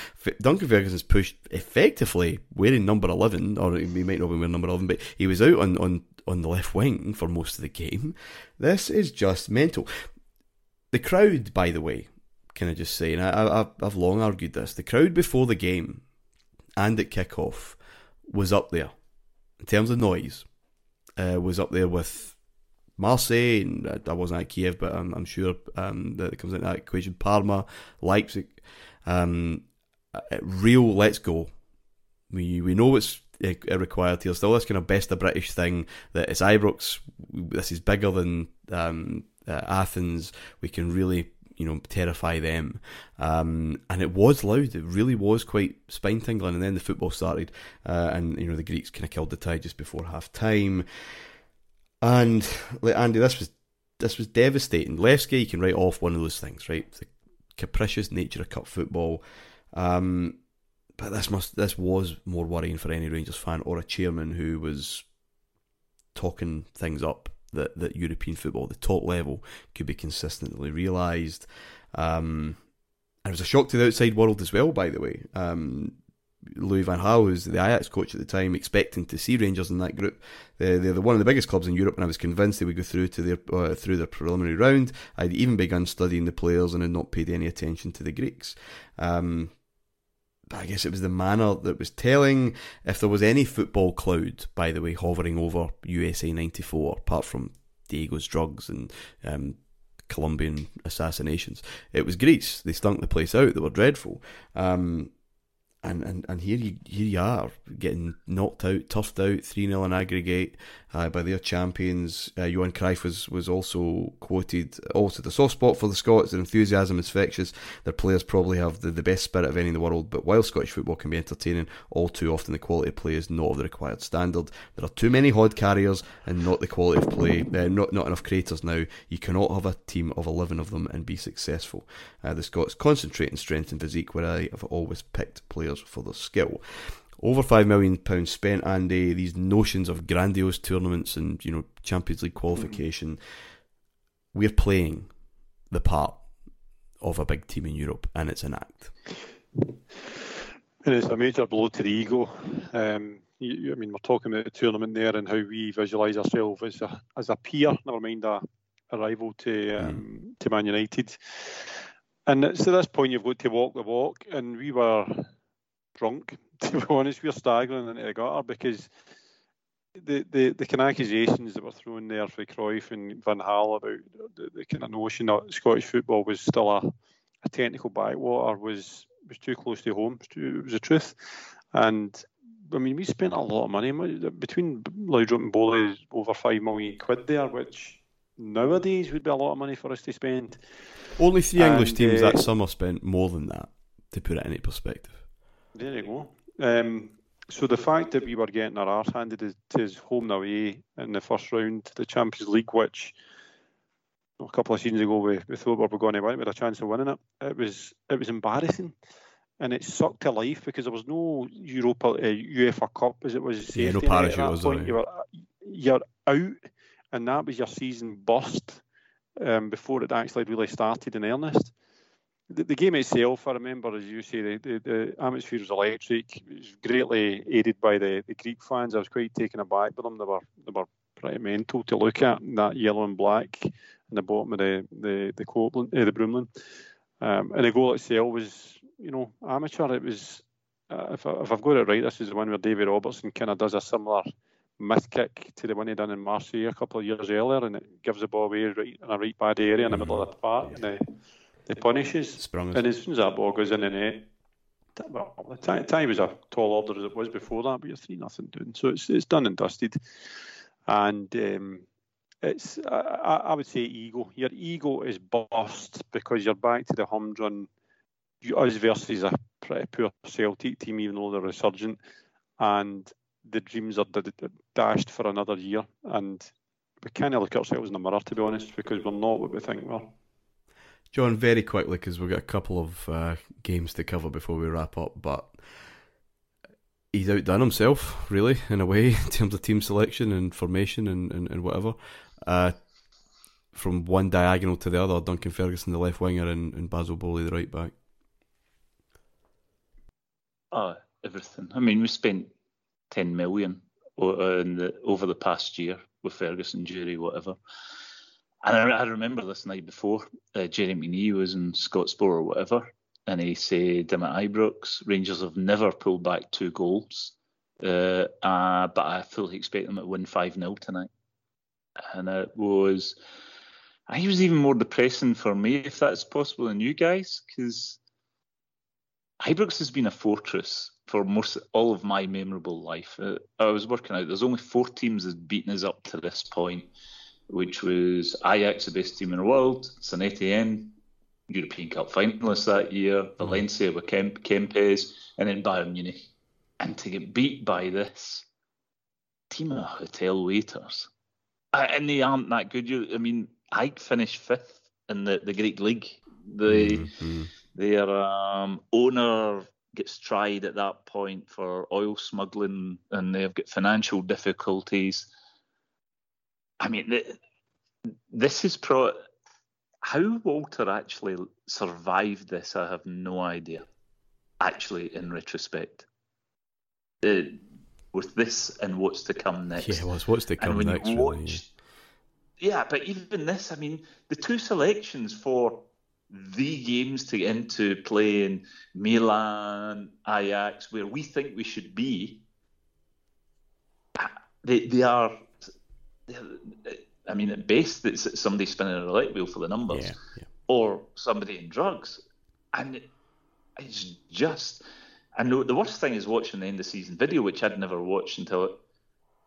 Duncan Ferguson's pushed effectively wearing number 11, or he might not be wearing number 11, but he was out on, on, on the left wing for most of the game. This is just mental. The crowd, by the way, can I just say, and I, I, I've long argued this, the crowd before the game and at kickoff was up there in terms of noise. Uh, was up there with Marseille, and I wasn't at Kiev, but I'm, I'm sure um, that it comes into that equation. Parma, Leipzig, um, real. Let's go. We we know it's required here. Still, this kind of best of British thing that it's Ibrox. This is bigger than um, uh, Athens. We can really you know, terrify them. Um, and it was loud. It really was quite spine tingling. And then the football started, uh, and you know the Greeks kind of killed the tie just before half time. And like Andy, this was this was devastating. Levski, you can write off one of those things, right? The capricious nature of cup football. Um, but this must this was more worrying for any Rangers fan or a chairman who was talking things up that, that European football, the top level, could be consistently realised. Um, and it was a shock to the outside world as well, by the way. Um, Louis Van Gaal, who's the Ajax coach at the time, expecting to see Rangers in that group. They're, they're one of the biggest clubs in Europe, and I was convinced they would go through to their uh, through their preliminary round. I'd even begun studying the players and had not paid any attention to the Greeks. Um, I guess it was the manner that was telling. If there was any football cloud, by the way, hovering over USA '94, apart from Diego's drugs and um, Colombian assassinations, it was Greece. They stunk the place out. They were dreadful. Um, and, and, and here you here you are getting knocked out, toughed out, three 0 in aggregate uh, by their champions. Uh, Johan Cruyff was, was also quoted. Also, the soft spot for the Scots. Their enthusiasm is infectious. Their players probably have the, the best spirit of any in the world. But while Scottish football can be entertaining, all too often the quality of play is not of the required standard. There are too many hod carriers and not the quality of play. Uh, not not enough creators now. You cannot have a team of eleven of them and be successful. Uh, the Scots concentrate in strength and physique, where I have always picked players for their skill over five million pounds spent, and these notions of grandiose tournaments and you know Champions League qualification. Mm. We're playing the part of a big team in Europe, and it's an act. And it's a major blow to the ego. Um, you, I mean, we're talking about the tournament there and how we visualise ourselves as a as a peer, never mind a, a rival to um, mm. to Man United. And it's to this point you've got to walk the walk, and we were drunk to be honest, we're staggering into the gutter because the, the, the kind of accusations that were thrown there for Cruyff and Van Gaal about the, the kind of notion that Scottish football was still a, a technical backwater was was too close to home. It was the truth, and I mean we spent a lot of money between Laudrup and Boli over five million quid there, which nowadays would be a lot of money for us to spend. Only three and, English teams uh, that summer spent more than that. To put it in perspective. There you go. Um, so the fact that we were getting our arse handed to us home and away in the first round, the Champions League, which a couple of seasons ago we, we thought we were going to win, had a chance of winning it. It was it was embarrassing, and it sucked to life because there was no Europa uh, UEFA Cup as it was. Yeah, no parachute was point. You were, you're out, and that was your season burst um, before it actually really started in earnest. The, the, game itself, I remember, as you say, the, the, the atmosphere was electric. It was greatly aided by the, the Greek fans. I was quite taken aback by them. They were they were pretty mental to look at that yellow and black in the bottom of the the the Copeland, uh, the Broomloan. Um, and the goal itself was, you know, amateur. It was, uh, if, I, if I've got it right, this is the one where David Robertson kind of does a similar myth kick to the one he done in Marseille a couple of years earlier, and it gives the ball away right in a right bad area in the middle of the park, and they, they punishes. Sprung and as soon as that ball goes in the net, well, the time, time was a tall order as it was before that, but you're three nothing doing, so it's it's done and dusted, and um, it's I, I, would say ego. Your ego is burst because you're back to the humdrum. Us versus a pretty poor Celtic team, even though they're resurgent, and the dreams are dashed for another year, and we can't look at ourselves in the mirror to be honest, because we're not what we think we are. John, very quickly because we've got a couple of uh, games to cover before we wrap up, but he's outdone himself really in a way in terms of team selection and formation and, and, and whatever. Uh, from one diagonal to the other, Duncan Ferguson, the left winger, and, and Basile Boli, the right back. Oh, everything. I mean, we spent 10 million the, over the past year with Ferguson, Durie, whatever. And I, I remember this night before, uh, Gerry McNee was in Scotsport or whatever, and he said, I'm at Ibrox, Rangers have never pulled back two goals, uh, uh, but I fully expect them to win 5 0 tonight. And it was, I was even more depressing for me, if that's possible, than you guys, because Ibrox has been a fortress for most all of my memorable life. Uh, I was working out. There's only four teams that have beaten us up to this point, which was Ajax, the best team in the world, Saint Etienne, European Cup finalists that year, mm-hmm. Valencia with Kemp, Kempes, and then Bayern Munich. And to get beat by this team of hotel waiters, uh, and they aren't that good. You, I mean, AEK finished fifth in the, the Greek league. The mm-hmm. their um, owner gets tried at that point for oil smuggling and they've got financial difficulties. I mean, this is pro. How Walter actually survived this, I have no idea. Actually, in retrospect, uh, with this and what's to come next. Yeah, well, what's to come next. Watch, really. Yeah, but even this, I mean, the two selections for the games to get into playing Milan, Ajax, where we think we should be, they they are. I mean, at best, it's somebody spinning a roulette wheel for the numbers, yeah, yeah. or somebody in drugs, and it's just. And the worst thing is watching the end of season video, which I'd never watched until.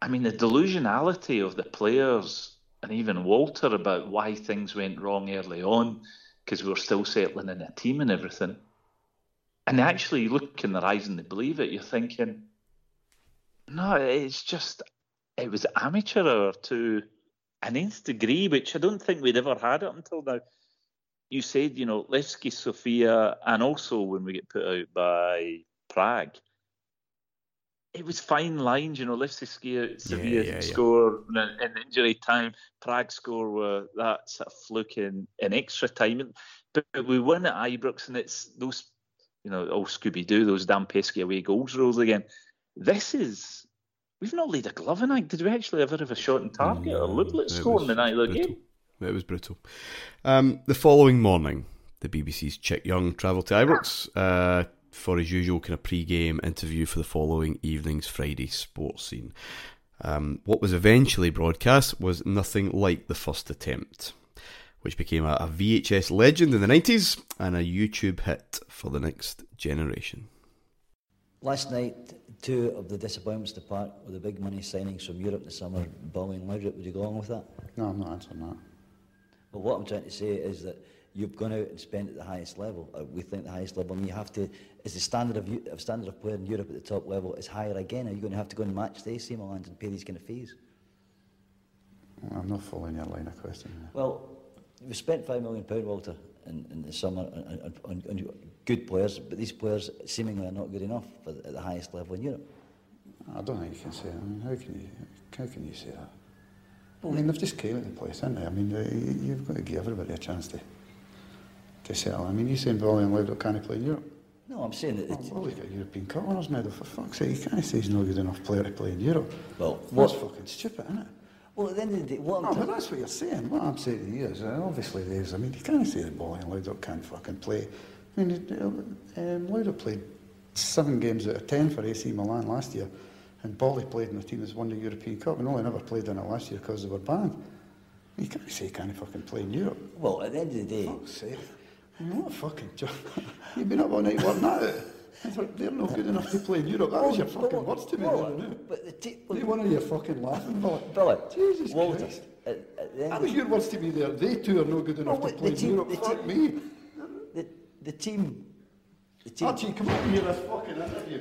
I mean, the delusionality of the players and even Walter about why things went wrong early on because we were still settling in a team and everything. And actually look in their eyes and they believe it, you're thinking, no, it's just, it was amateur hour to an nth degree, which I don't think we'd ever had it until now. You said, you know, Levski Sofia, and also when we get put out by Prague, it was fine lines, you know. Levski Sofia yeah, yeah, score yeah. in, injury time, Prague score were that sort of fluke in, in extra time. But, we win at Ibrox, and it's those, you know, all Scooby Doo, those damn pesky away goals rules again. This is we've not laid a glove in. Did we actually ever have a shot on target no, or look at scoring the night of the game? It was brutal. Um, the following morning, the BBC's Chick Young travelled to Ibrox. Uh, for his usual kind of pre-game interview for the following evening's Friday sports scene. Um, what was eventually broadcast was nothing like the first attempt, which became a, a VHS legend in the 90s and a YouTube hit for the next generation. Last night, two of the disappointments to part were the big money signings from Europe this summer, Boli and Would you go along with that? No, I'm not answering that. But what I'm trying to say is that you've gone out and spent at the highest level. Uh, we think the highest level, and you have to. Is the standard of, of standard of player in Europe at the top level is higher again? Are you going to have to go and match the AC Milan and pay these kind of fees? I'm not following your line of questioning. Well, we spent five million pound, Walter, in, in the summer on, on, on, good players, but these players seemingly are not good enough at the highest level in Europe. I don't think you can say that. I mean, how can you how can you say that? I mean, they've just came into place, haven't they? I mean, you've got to give everybody a chance to to settle. I mean, you're saying Boli and Laudrup can't play in Europe? No, I'm saying that. Well, well, he's got a European Cup winners medal, for fuck's sake. You can't say he's not good enough player to play in Europe. Well, That's fucking stupid, isn't it? Well, at the end of the day, what No, but that's what you're saying. What I'm saying to you is, uh, obviously, there's. I mean, you can't say that Boli and Laudrup can't fucking play. I mean, um, Laudrup played seven games out of ten for AC Milan last year, and Boli played in the team that's won the European Cup, and only never played in it last year because they were banned. You can't say he can't fucking play in Europe. well, at the end of the day, Fuck's sake. What a fucking job. You've been up all night working out. They're not good enough to play in Europe. That was your fucking well, words to me well. But the te- They one of you fucking laughing, Billy. Billy, Jesus Walter, Christ. At, at That was your words to me there. They two are no good enough Oh, to play in Europe. Fuck me. The, the team, the team. Archie, come on here, this fucking interview.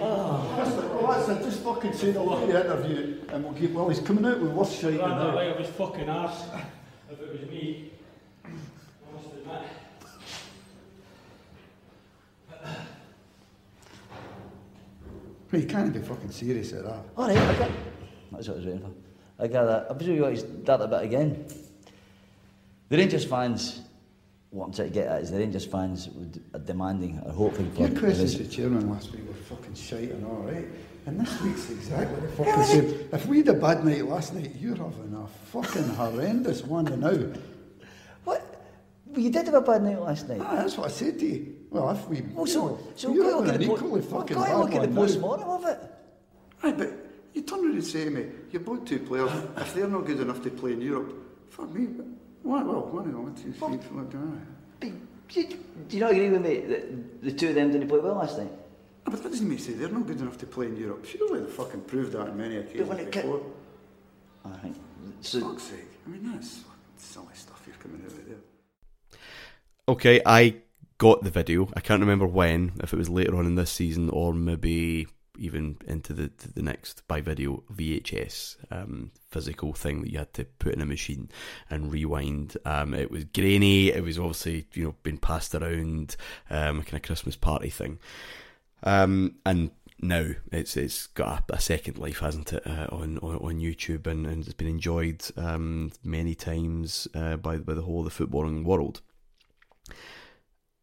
Oh, that's it. Well, that's it. Just fucking say the word the interview and we'll give, well, he's coming out with worse shite than Ran that that. right up his fucking arse. If it was me, I must admit. Hey, you can't be fucking serious at that. All right, I got. That's what I was waiting for. I got that. I'm sure you want to start a bit again. The Rangers fans, what I'm trying to get at is the Rangers fans would, are demanding or hoping for. Your questions to the the chairman last week were fucking shite and all right. And this week's exactly the fucking same. If we had a bad night last night, you're having a fucking horrendous one now. What? Well, you did have a bad night last night. Ah, that's what I said to you. Well, if we, Well, you so, so you're go look having an the equally po- fucking go bad look at the one post-mortem of it. Right, but you turn around and say to me, you bought two players, if they're not good enough to play in Europe, fuck me, but, well, well, one of them, one, two, three, four, five. But you- Do you not agree with me that the two of them didn't play well last night? Ah, But that doesn't mean to say they're not good enough to play in Europe. Surely they fucking proved that on many occasions when it ca- before. Alright. So, fuck's sake. I mean, that's silly stuff you're coming out with there. Okay, I got the video. I can't remember when, if it was later on in this season or maybe even into the the next by video VHS um, physical thing that you had to put in a machine and rewind. Um, it was grainy. It was obviously you know being passed around, um, a kind of Christmas party thing. Um, and now it's it's got a, a second life, hasn't it, uh, on, on on YouTube, and, and it's been enjoyed um, many times uh, by by the whole of the footballing world.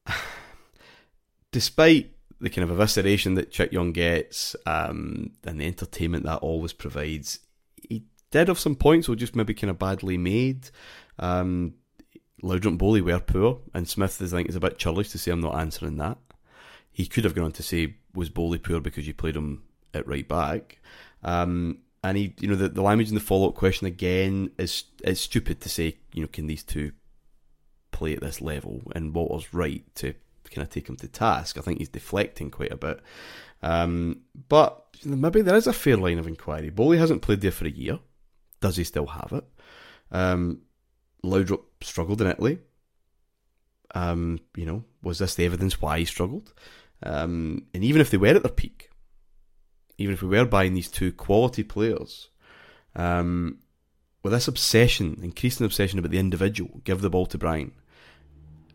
Despite the kind of evisceration that Chick Young gets um, and the entertainment that always provides, he did have some points were just maybe kind of badly made. Um, Laudrup Boli were poor, and Smith is I think is a bit churlish to say I'm not answering that. He could have gone on to say was Boli poor because you played him at right back. Um, and he, you know, the, the language in the follow up question again is is stupid to say, you know, can these two play at this level? And Walter's right to kind of take him to task. I think he's deflecting quite a bit. Um, but maybe there is a fair line of inquiry. Boli hasn't played there for a year. Does he still have it? Um, struggled in Italy. Um, you know, was this the evidence why he struggled? Um, and even if they were at their peak, even if we were buying these two quality players, um, with this obsession, increasing obsession about the individual, give the ball to Brian,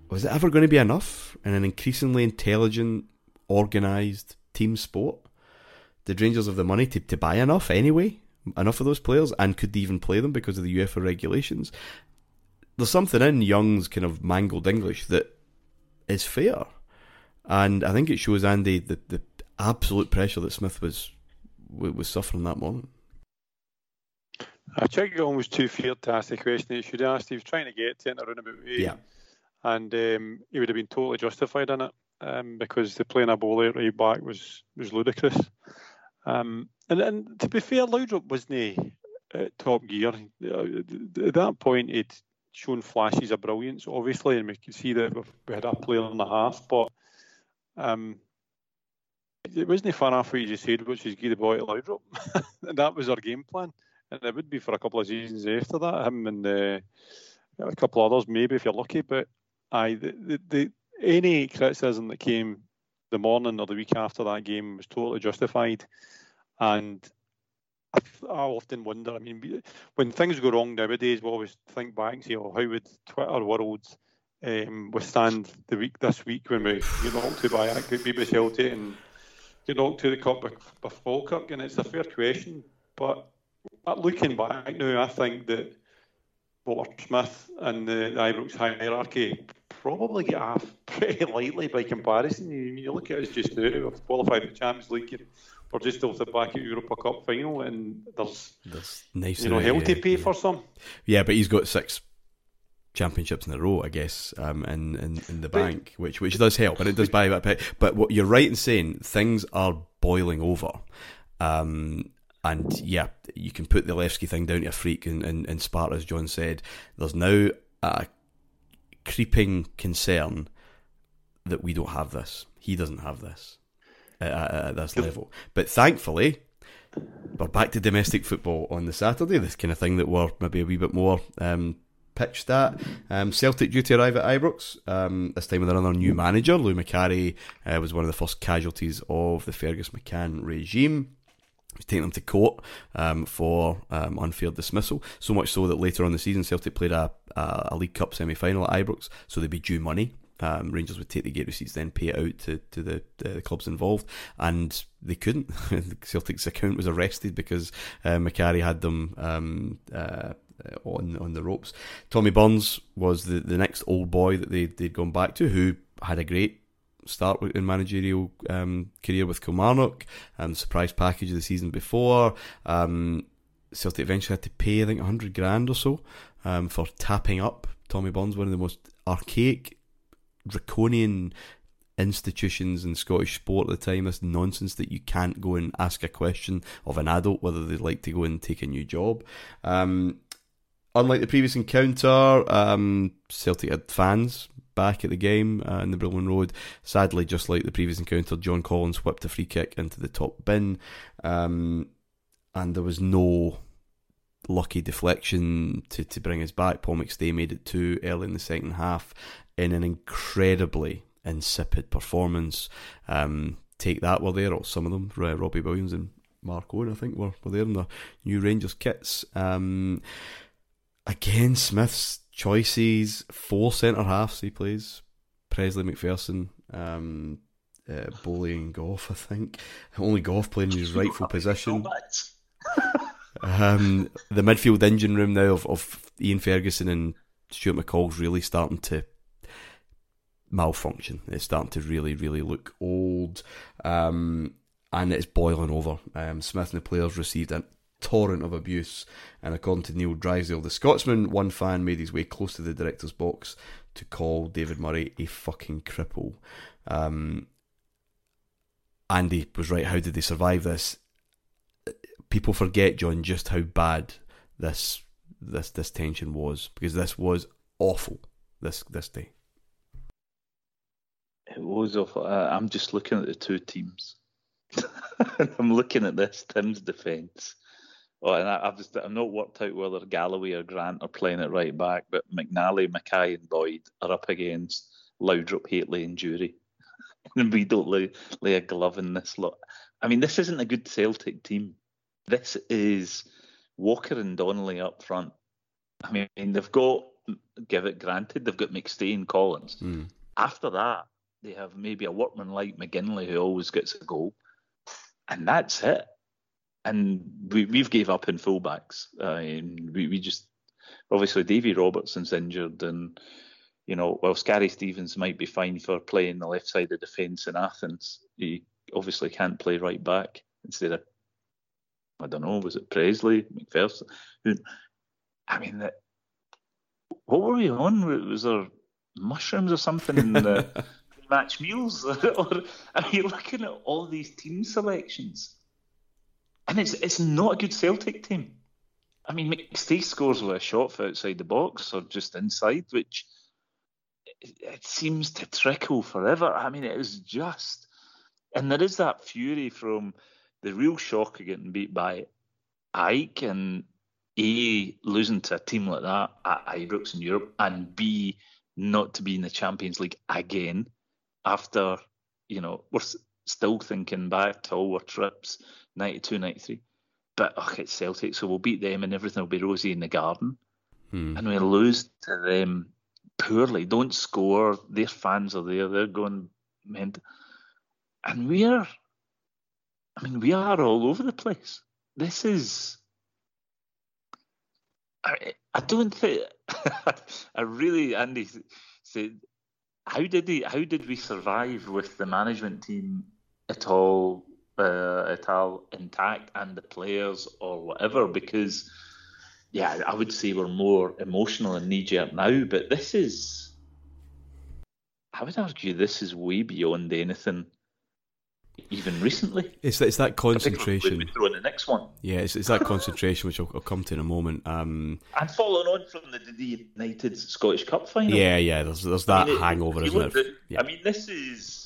was it ever going to be enough in an increasingly intelligent, organised team sport? Did Rangers have the money to, to buy enough anyway? Enough of those players? And could they even play them because of the UEFA regulations? There's something in Young's kind of mangled English that is fair. And I think it shows Andy the, the absolute pressure that Smith was was suffering that morning. I it almost too feared to ask the question he should asked. He was trying to get to it in a roundabout way. Yeah. And um, he would have been totally justified in it um, because the playing a Boli right back was, was ludicrous. Um, and, and to be fair, Laudrup wasn't at top gear. At that point, he'd shown flashes of brilliance, obviously, and we could see that we had a player and a half, but um, it wasn't far off what you just said, which is give the boy to Laudrup. that was our game plan. And it would be for a couple of seasons after that, him and uh, a couple of others, maybe if you're lucky. But aye, the, the, the, any criticism that came the morning or the week after that game was totally justified. And I, I often wonder, I mean, when things go wrong nowadays, we always think back and say, oh, how would Twitter world um, withstand the week this week when we get knocked to by BBC Celtic and get knocked to the cup with, with Falkirk? And it's a fair question, but looking back now, I think that Walter Smith and the, the Ibrox hierarchy probably get off pretty lightly by comparison. You, you look at us just now, we've qualified for the Champions League, we're just off the back at Europa Cup final, and there's, there's nice you know, hell to pay yeah. for some. Yeah, but he's got six championships in a row, I guess, um, in, in, in the bank, which which does help, and it does buy a bit. But what you're right in saying, things are boiling over. Um, and yeah, you can put the Levski thing down to a freak and, and, and Sparta, as John said. There's now a creeping concern that we don't have this. He doesn't have this at, at, at this level. But thankfully, we're back to domestic football on the Saturday. This kind of thing that we're maybe a wee bit more um, pitched at. Um, Celtic due to arrive at Ibrox, um, this time with another new manager. Lou Macari uh, was one of the first casualties of the Fergus McCann regime. He's them to court um, for um, unfair dismissal. So much so that later on the season, Celtic played a, a, a League Cup semi final at Ibrox, so they'd be due money. Um, Rangers would take the gate receipts, then pay it out to, to the, the clubs involved, and they couldn't. Celtic's account was arrested because uh, had them um, uh, on on the ropes. Tommy Burns was the, the next old boy that they they'd gone back to, who had a great start in managerial um, career with Kilmarnock, and the surprise package of the season before. Um, Celtic eventually had to pay, I think, 100 grand or so um, for tapping up Tommy Burns, one of the most archaic, draconian institutions in Scottish sport at the time. This nonsense that you can't go and ask a question of an adult whether they'd like to go and take a new job. Um, unlike the previous encounter, um, Celtic had fans back at the game uh, in the Broomloan Road. Sadly, just like the previous encounter, John Collins whipped a free kick into the top bin, um, and there was no lucky deflection to, to bring us back. Paul McStay made it two early in the second half in an incredibly insipid performance. Um, take that were there, or some of them, Robbie Williams and Mark Owen, I think, were, were there in the new Rangers kits. Um, again, Smith's choices, four centre halves he plays. Pressley McPherson, um, uh, Boli and Gough, I think. Only Gough playing in his rightful position. um, the midfield engine room now of, of Ian Ferguson and Stuart McCall's really starting to malfunction. It's starting to really, really look old. Um, and it's boiling over. Um, Smith and the players received a torrent of abuse, and according to Neil Drysdale, the Scotsman, one fan made his way close to the director's box to call David Murray a fucking cripple. Um, Andy was right. How did they survive this? People forget, John, just how bad this this this tension was because this was awful. This this day. It was awful. I'm just looking at the two teams. I'm looking at this Tim's defence. Oh, and I, have just, I've not worked out whether Galloway or Grant are playing it right back, but McNally, Mackay, and Boyd are up against Laudrup, Hateley, and Durie. and we don't lay, lay a glove in this lot. I mean, this isn't a good Celtic team. This is Walker and Donnelly up front. I mean, they've got, give it granted, they've got McStay and Collins. Mm. After that, they have maybe a workman like McGinley who always gets a goal, and that's it. And we we've gave up in fullbacks. Uh, we we just obviously Davy Robertson's injured, and you know while Scary Stevens might be fine for playing the left side of defence in Athens, he obviously can't play right back instead of I don't know was it Pressley McPherson? Who, I mean, what were we on? Was there mushrooms or something in the match meals? or are you looking at all these team selections? And it's it's not a good Celtic team. I mean, McStay scores with a shot for outside the box or just inside, which it, seems to trickle forever. I mean, it is just, and there is that fury from the real shock of getting beat by AEK and A, losing to a team like that at Ibrox in Europe, and B, not to be in the Champions League again after, you know, we're still thinking back to all our trips, 92, 93. But oh, it's Celtic, so we'll beat them and everything will be rosy in the garden. Hmm. And we lose to them poorly, don't score. Their fans are there, they're going mental. And we are, I mean, we are all over the place. This is I, I don't think I really Andy said how did he how did we survive with the management team at all uh, at all intact and the players or whatever because yeah I would say we're more emotional and knee jerk now but this is I would argue this is way beyond anything even recently. It's it's that concentration. We throw in the next one. Yeah, it's, it's that concentration which I'll, I'll, come to in a moment. Um, and following on from the, the United Scottish Cup final. Yeah, yeah. There's there's that I mean, hangover, isn't it? Yeah. I mean, this is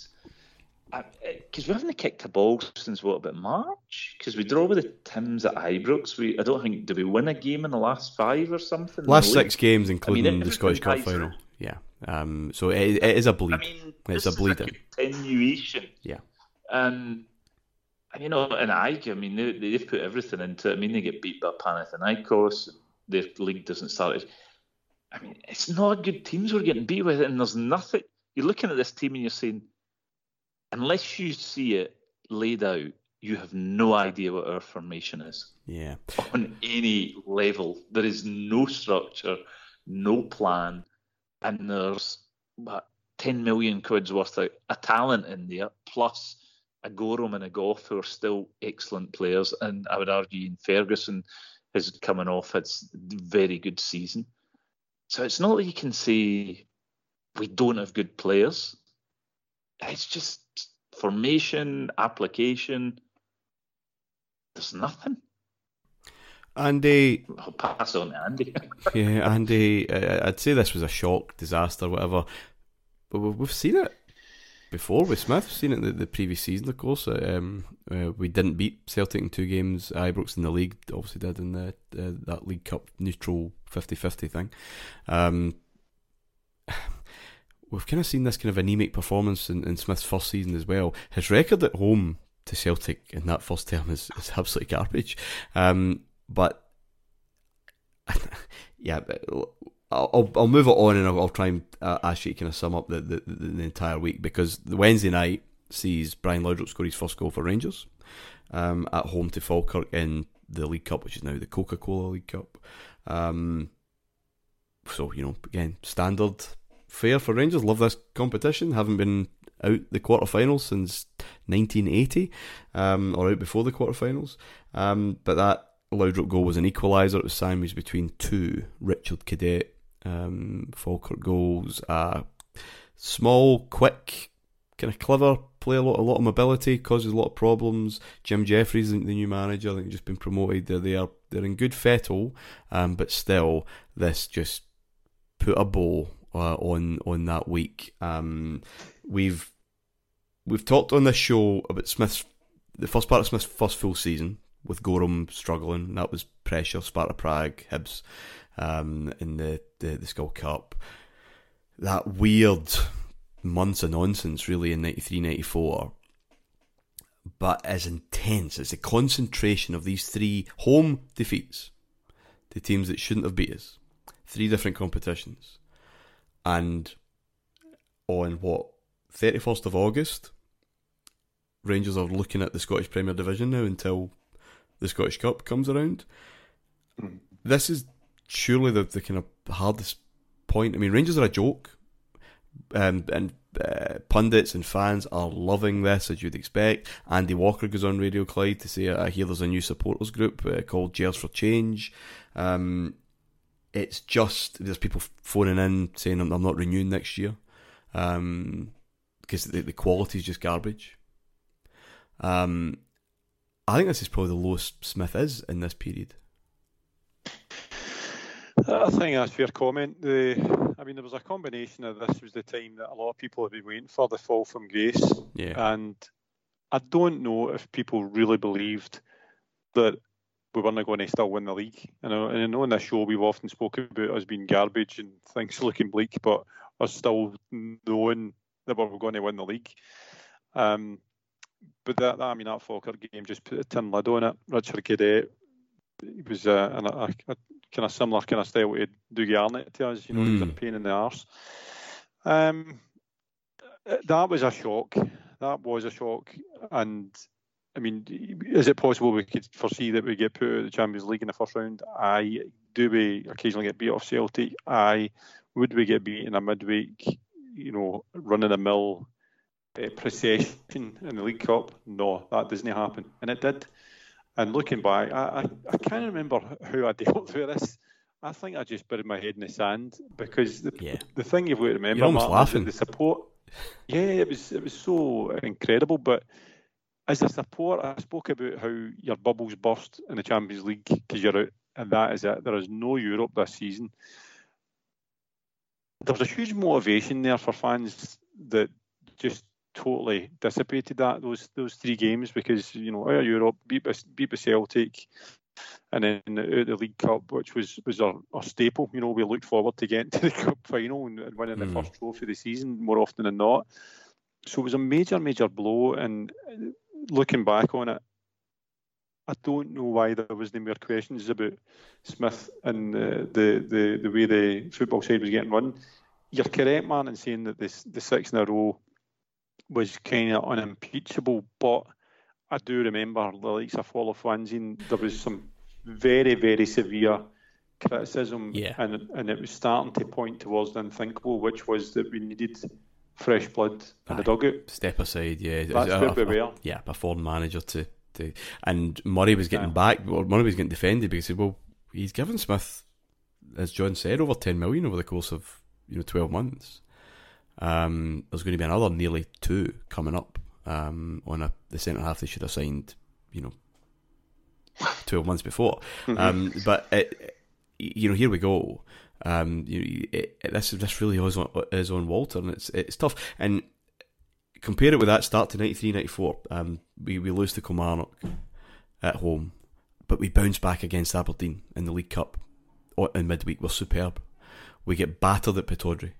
because we haven't kicked a ball since what about March? Because we draw with the Tims at Ibrox. We I don't think did we win a game in the last five or something? Last six games, including I mean, the Scottish Cup final. Yeah. Um. So it, it is a bleed. I mean, it's a bleed. A continuation. Yeah. And you know, and I, I mean, they, they've put everything into it. I mean, they get beat by Panathinaikos. Their league doesn't start. I mean, it's not good teams we're getting beat with, and there's nothing. You're looking at this team and you're saying, unless you see it laid out, you have no idea what our formation is. Yeah. On any level, there is no structure, no plan, and there's what, 10 million quid's worth of a talent in there, plus a Goram and a Gough who are still excellent players. And I would argue in Ferguson is coming off its very good season. So it's not that you can say we don't have good players. It's just formation, application. There's nothing. Andy, I'll pass on to Andy. yeah, Andy. Uh, I'd say this was a shock, disaster, whatever. But we've seen it before with Smith. We've seen it the, the previous season, of course. Um, uh, we didn't beat Celtic in two games. Ibrox in the league obviously did in the uh, that League Cup neutral 50-50 thing. Um, we've kind of seen this kind of anemic performance in, in Smith's first season as well. His record at home to Celtic in that first term is, is absolutely garbage. Um, but yeah, but I'll I'll move it on and I'll, I'll try and uh, to kind of sum up the, the, the, the, entire week because the Wednesday night sees Brian Laudrup score his first goal for Rangers um, at home to Falkirk in the League Cup, which is now the Coca Cola League Cup. Um, so you know, again, standard fare for Rangers. Love this competition. Haven't been out the quarterfinals since 1980, um, or out before the quarterfinals. Um, but that Laudrup goal was an equaliser. It was Siamese between two. Richard Cadette um, Falkirk goals. Uh, small, quick, kind of clever. Play a lot, a lot of mobility, causes a lot of problems. Jim Jefferies, the new manager, I think just been promoted. They're they are they're in good fettle, um, but still, this just put a bow uh, on on that week. Um, we've we've talked on this show about Smith's the first part of Smith's first full season with Goram struggling. That was pressure. Sparta Prague, Hibs um, in the, the, the Skol Cup. That weird months of nonsense, really, in 93 94. But as intense as the concentration of these three home defeats to teams that shouldn't have beat us, three different competitions. And on what, 31st of August, Rangers are looking at the Scottish Premier Division now until the Scottish Cup comes around. Mm. This is surely the, the kind of hardest point. I mean, Rangers are a joke, um, and uh, pundits and fans are loving this as you'd expect. Andy Walker goes on Radio Clyde to say, "I hear there's a new supporters group uh, called Gers for Change." Um, it's just there's people phoning in saying I'm, I'm not renewing next year because um, the, the quality is just garbage. Um, I think this is probably the lowest Smith is in this period. I think that's fair comment. The, I mean, there was a combination of this was the time that a lot of people have been waiting for the fall from grace. Yeah. And I don't know if people really believed that we weren't going to still win the league. And I, and I know in this show we've often spoken about us being garbage and things looking bleak, but us still knowing that we were going to win the league. Um, but that, that, I mean, that Falkirk game just put a tin lid on it. Richard Cadette, he was uh, a, a, a, kind of similar kind of style to Dougie Arnott to us. You know, mm. he was a hmm. pain in the arse. Um, that was a shock. That was a shock. And I mean, is it possible we could foresee that we get put out of the Champions League in the first round? I do we occasionally get beat off Celtic? Aye. Would we get beat in a midweek, you know, run of the mill uh, procession in the League Cup? No, that doesn't happen. And it did. And looking back, I, I, I can't remember how I dealt with this. I think I just buried my head in the sand because the, yeah. the thing you've got to remember, You're almost Martyn, laughing. the support. Yeah, it was it was so incredible. But as a support, I spoke about how your bubbles burst in the Champions League because you're out, and that is it. There is no Europe this season. There was a huge motivation there for fans that just totally dissipated that those those three games because you know out of Europe beat beat Celtic and then out the League Cup which was was our, our staple you know we looked forward to getting to the cup final and, and winning Mm. the first trophy of the season more often than not so it was a major major blow and looking back on it I don't know why there was no more questions about Smith and uh, the, the the way the football side was getting run. You're correct, man, in saying that this the six in a row was kind of unimpeachable, but I do remember the likes of Fall of Wanzing, there was some very, very severe criticism, Yeah. and and it was starting to point towards the unthinkable, which was that we needed fresh blood in the dugout. Step aside, yeah. That's a, where we were. Yeah, a foreign manager to, to. And Murray was getting Yeah. back, Murray was getting defended because he said, well, he's given Smith, as John said, over 10 million over the course of you know 12 months. Um, there's going to be another nearly two coming up um, on a, the centre half they should have signed, you know, 12 months before. Um, but it, you know, here we go. Um, you, it, this this really is on, is on Walter, and it's it's tough. And compare it with that start to 93, 94. Um, we we lose to Kilmarnock at home, but we bounce back against Aberdeen in the League Cup in midweek. We're superb. We get battered at Pittodrie,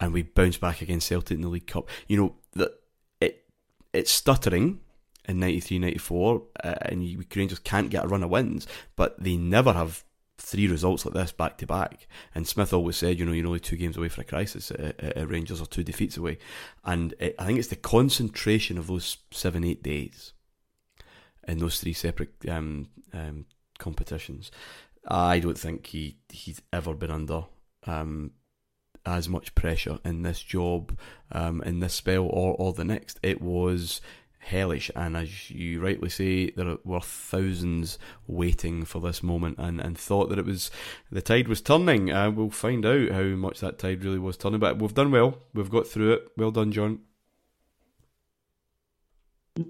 and we bounce back against Celtic in the League Cup. You know that it it's stuttering in 93, 94, uh, and you, Rangers can't get a run of wins, but they never have three results like this back to back. And Smith always said, you know, you're only two games away from a crisis at, at, Rangers or two defeats away. And it, I think it's the concentration of those seven, eight days in those three separate um, um, competitions. I don't think he he's ever been under um, as much pressure in this job, um, in this spell, or, or the next. It was hellish, and as you rightly say, there were thousands waiting for this moment and, and thought that it was the tide was turning. Uh, we'll find out how much that tide really was turning, but we've done well. We've got through it. Well done, John.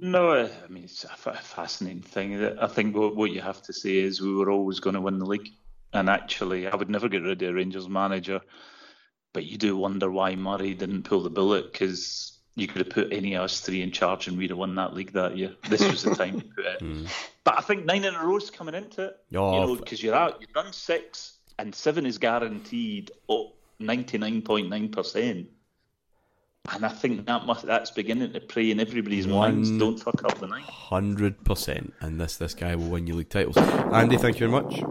No, I mean it's a fascinating thing. I think what, what you have to say is we were always going to win the league, and actually, I would never get rid of a Rangers manager. But you do wonder why Murray didn't pull the bullet because you could have put any of us three in charge and we'd have won that league that year. This was the time to put it. Hmm. But I think nine in a row is coming into it. Oh, you know, because you're out, you've done six, and seven is guaranteed up ninety nine point nine percent. And I think that must that's beginning to play in everybody's minds. Don't fuck up the night. Hundred percent, and this this guy will win you league titles. Andy, thank you very much.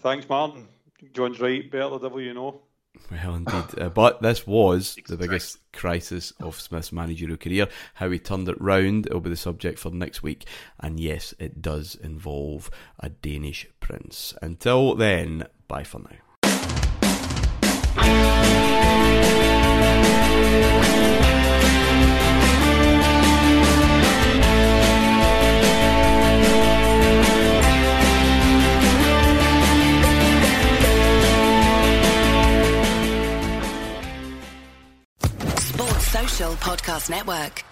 Thanks, Martyn. John's right. Better the devil you know. Well, indeed. Uh, but this was the biggest crisis of Smith's managerial career. How he turned it round will be the subject for next week. And yes, it does involve a Danish prince. Until then, bye for now. Podcast Network.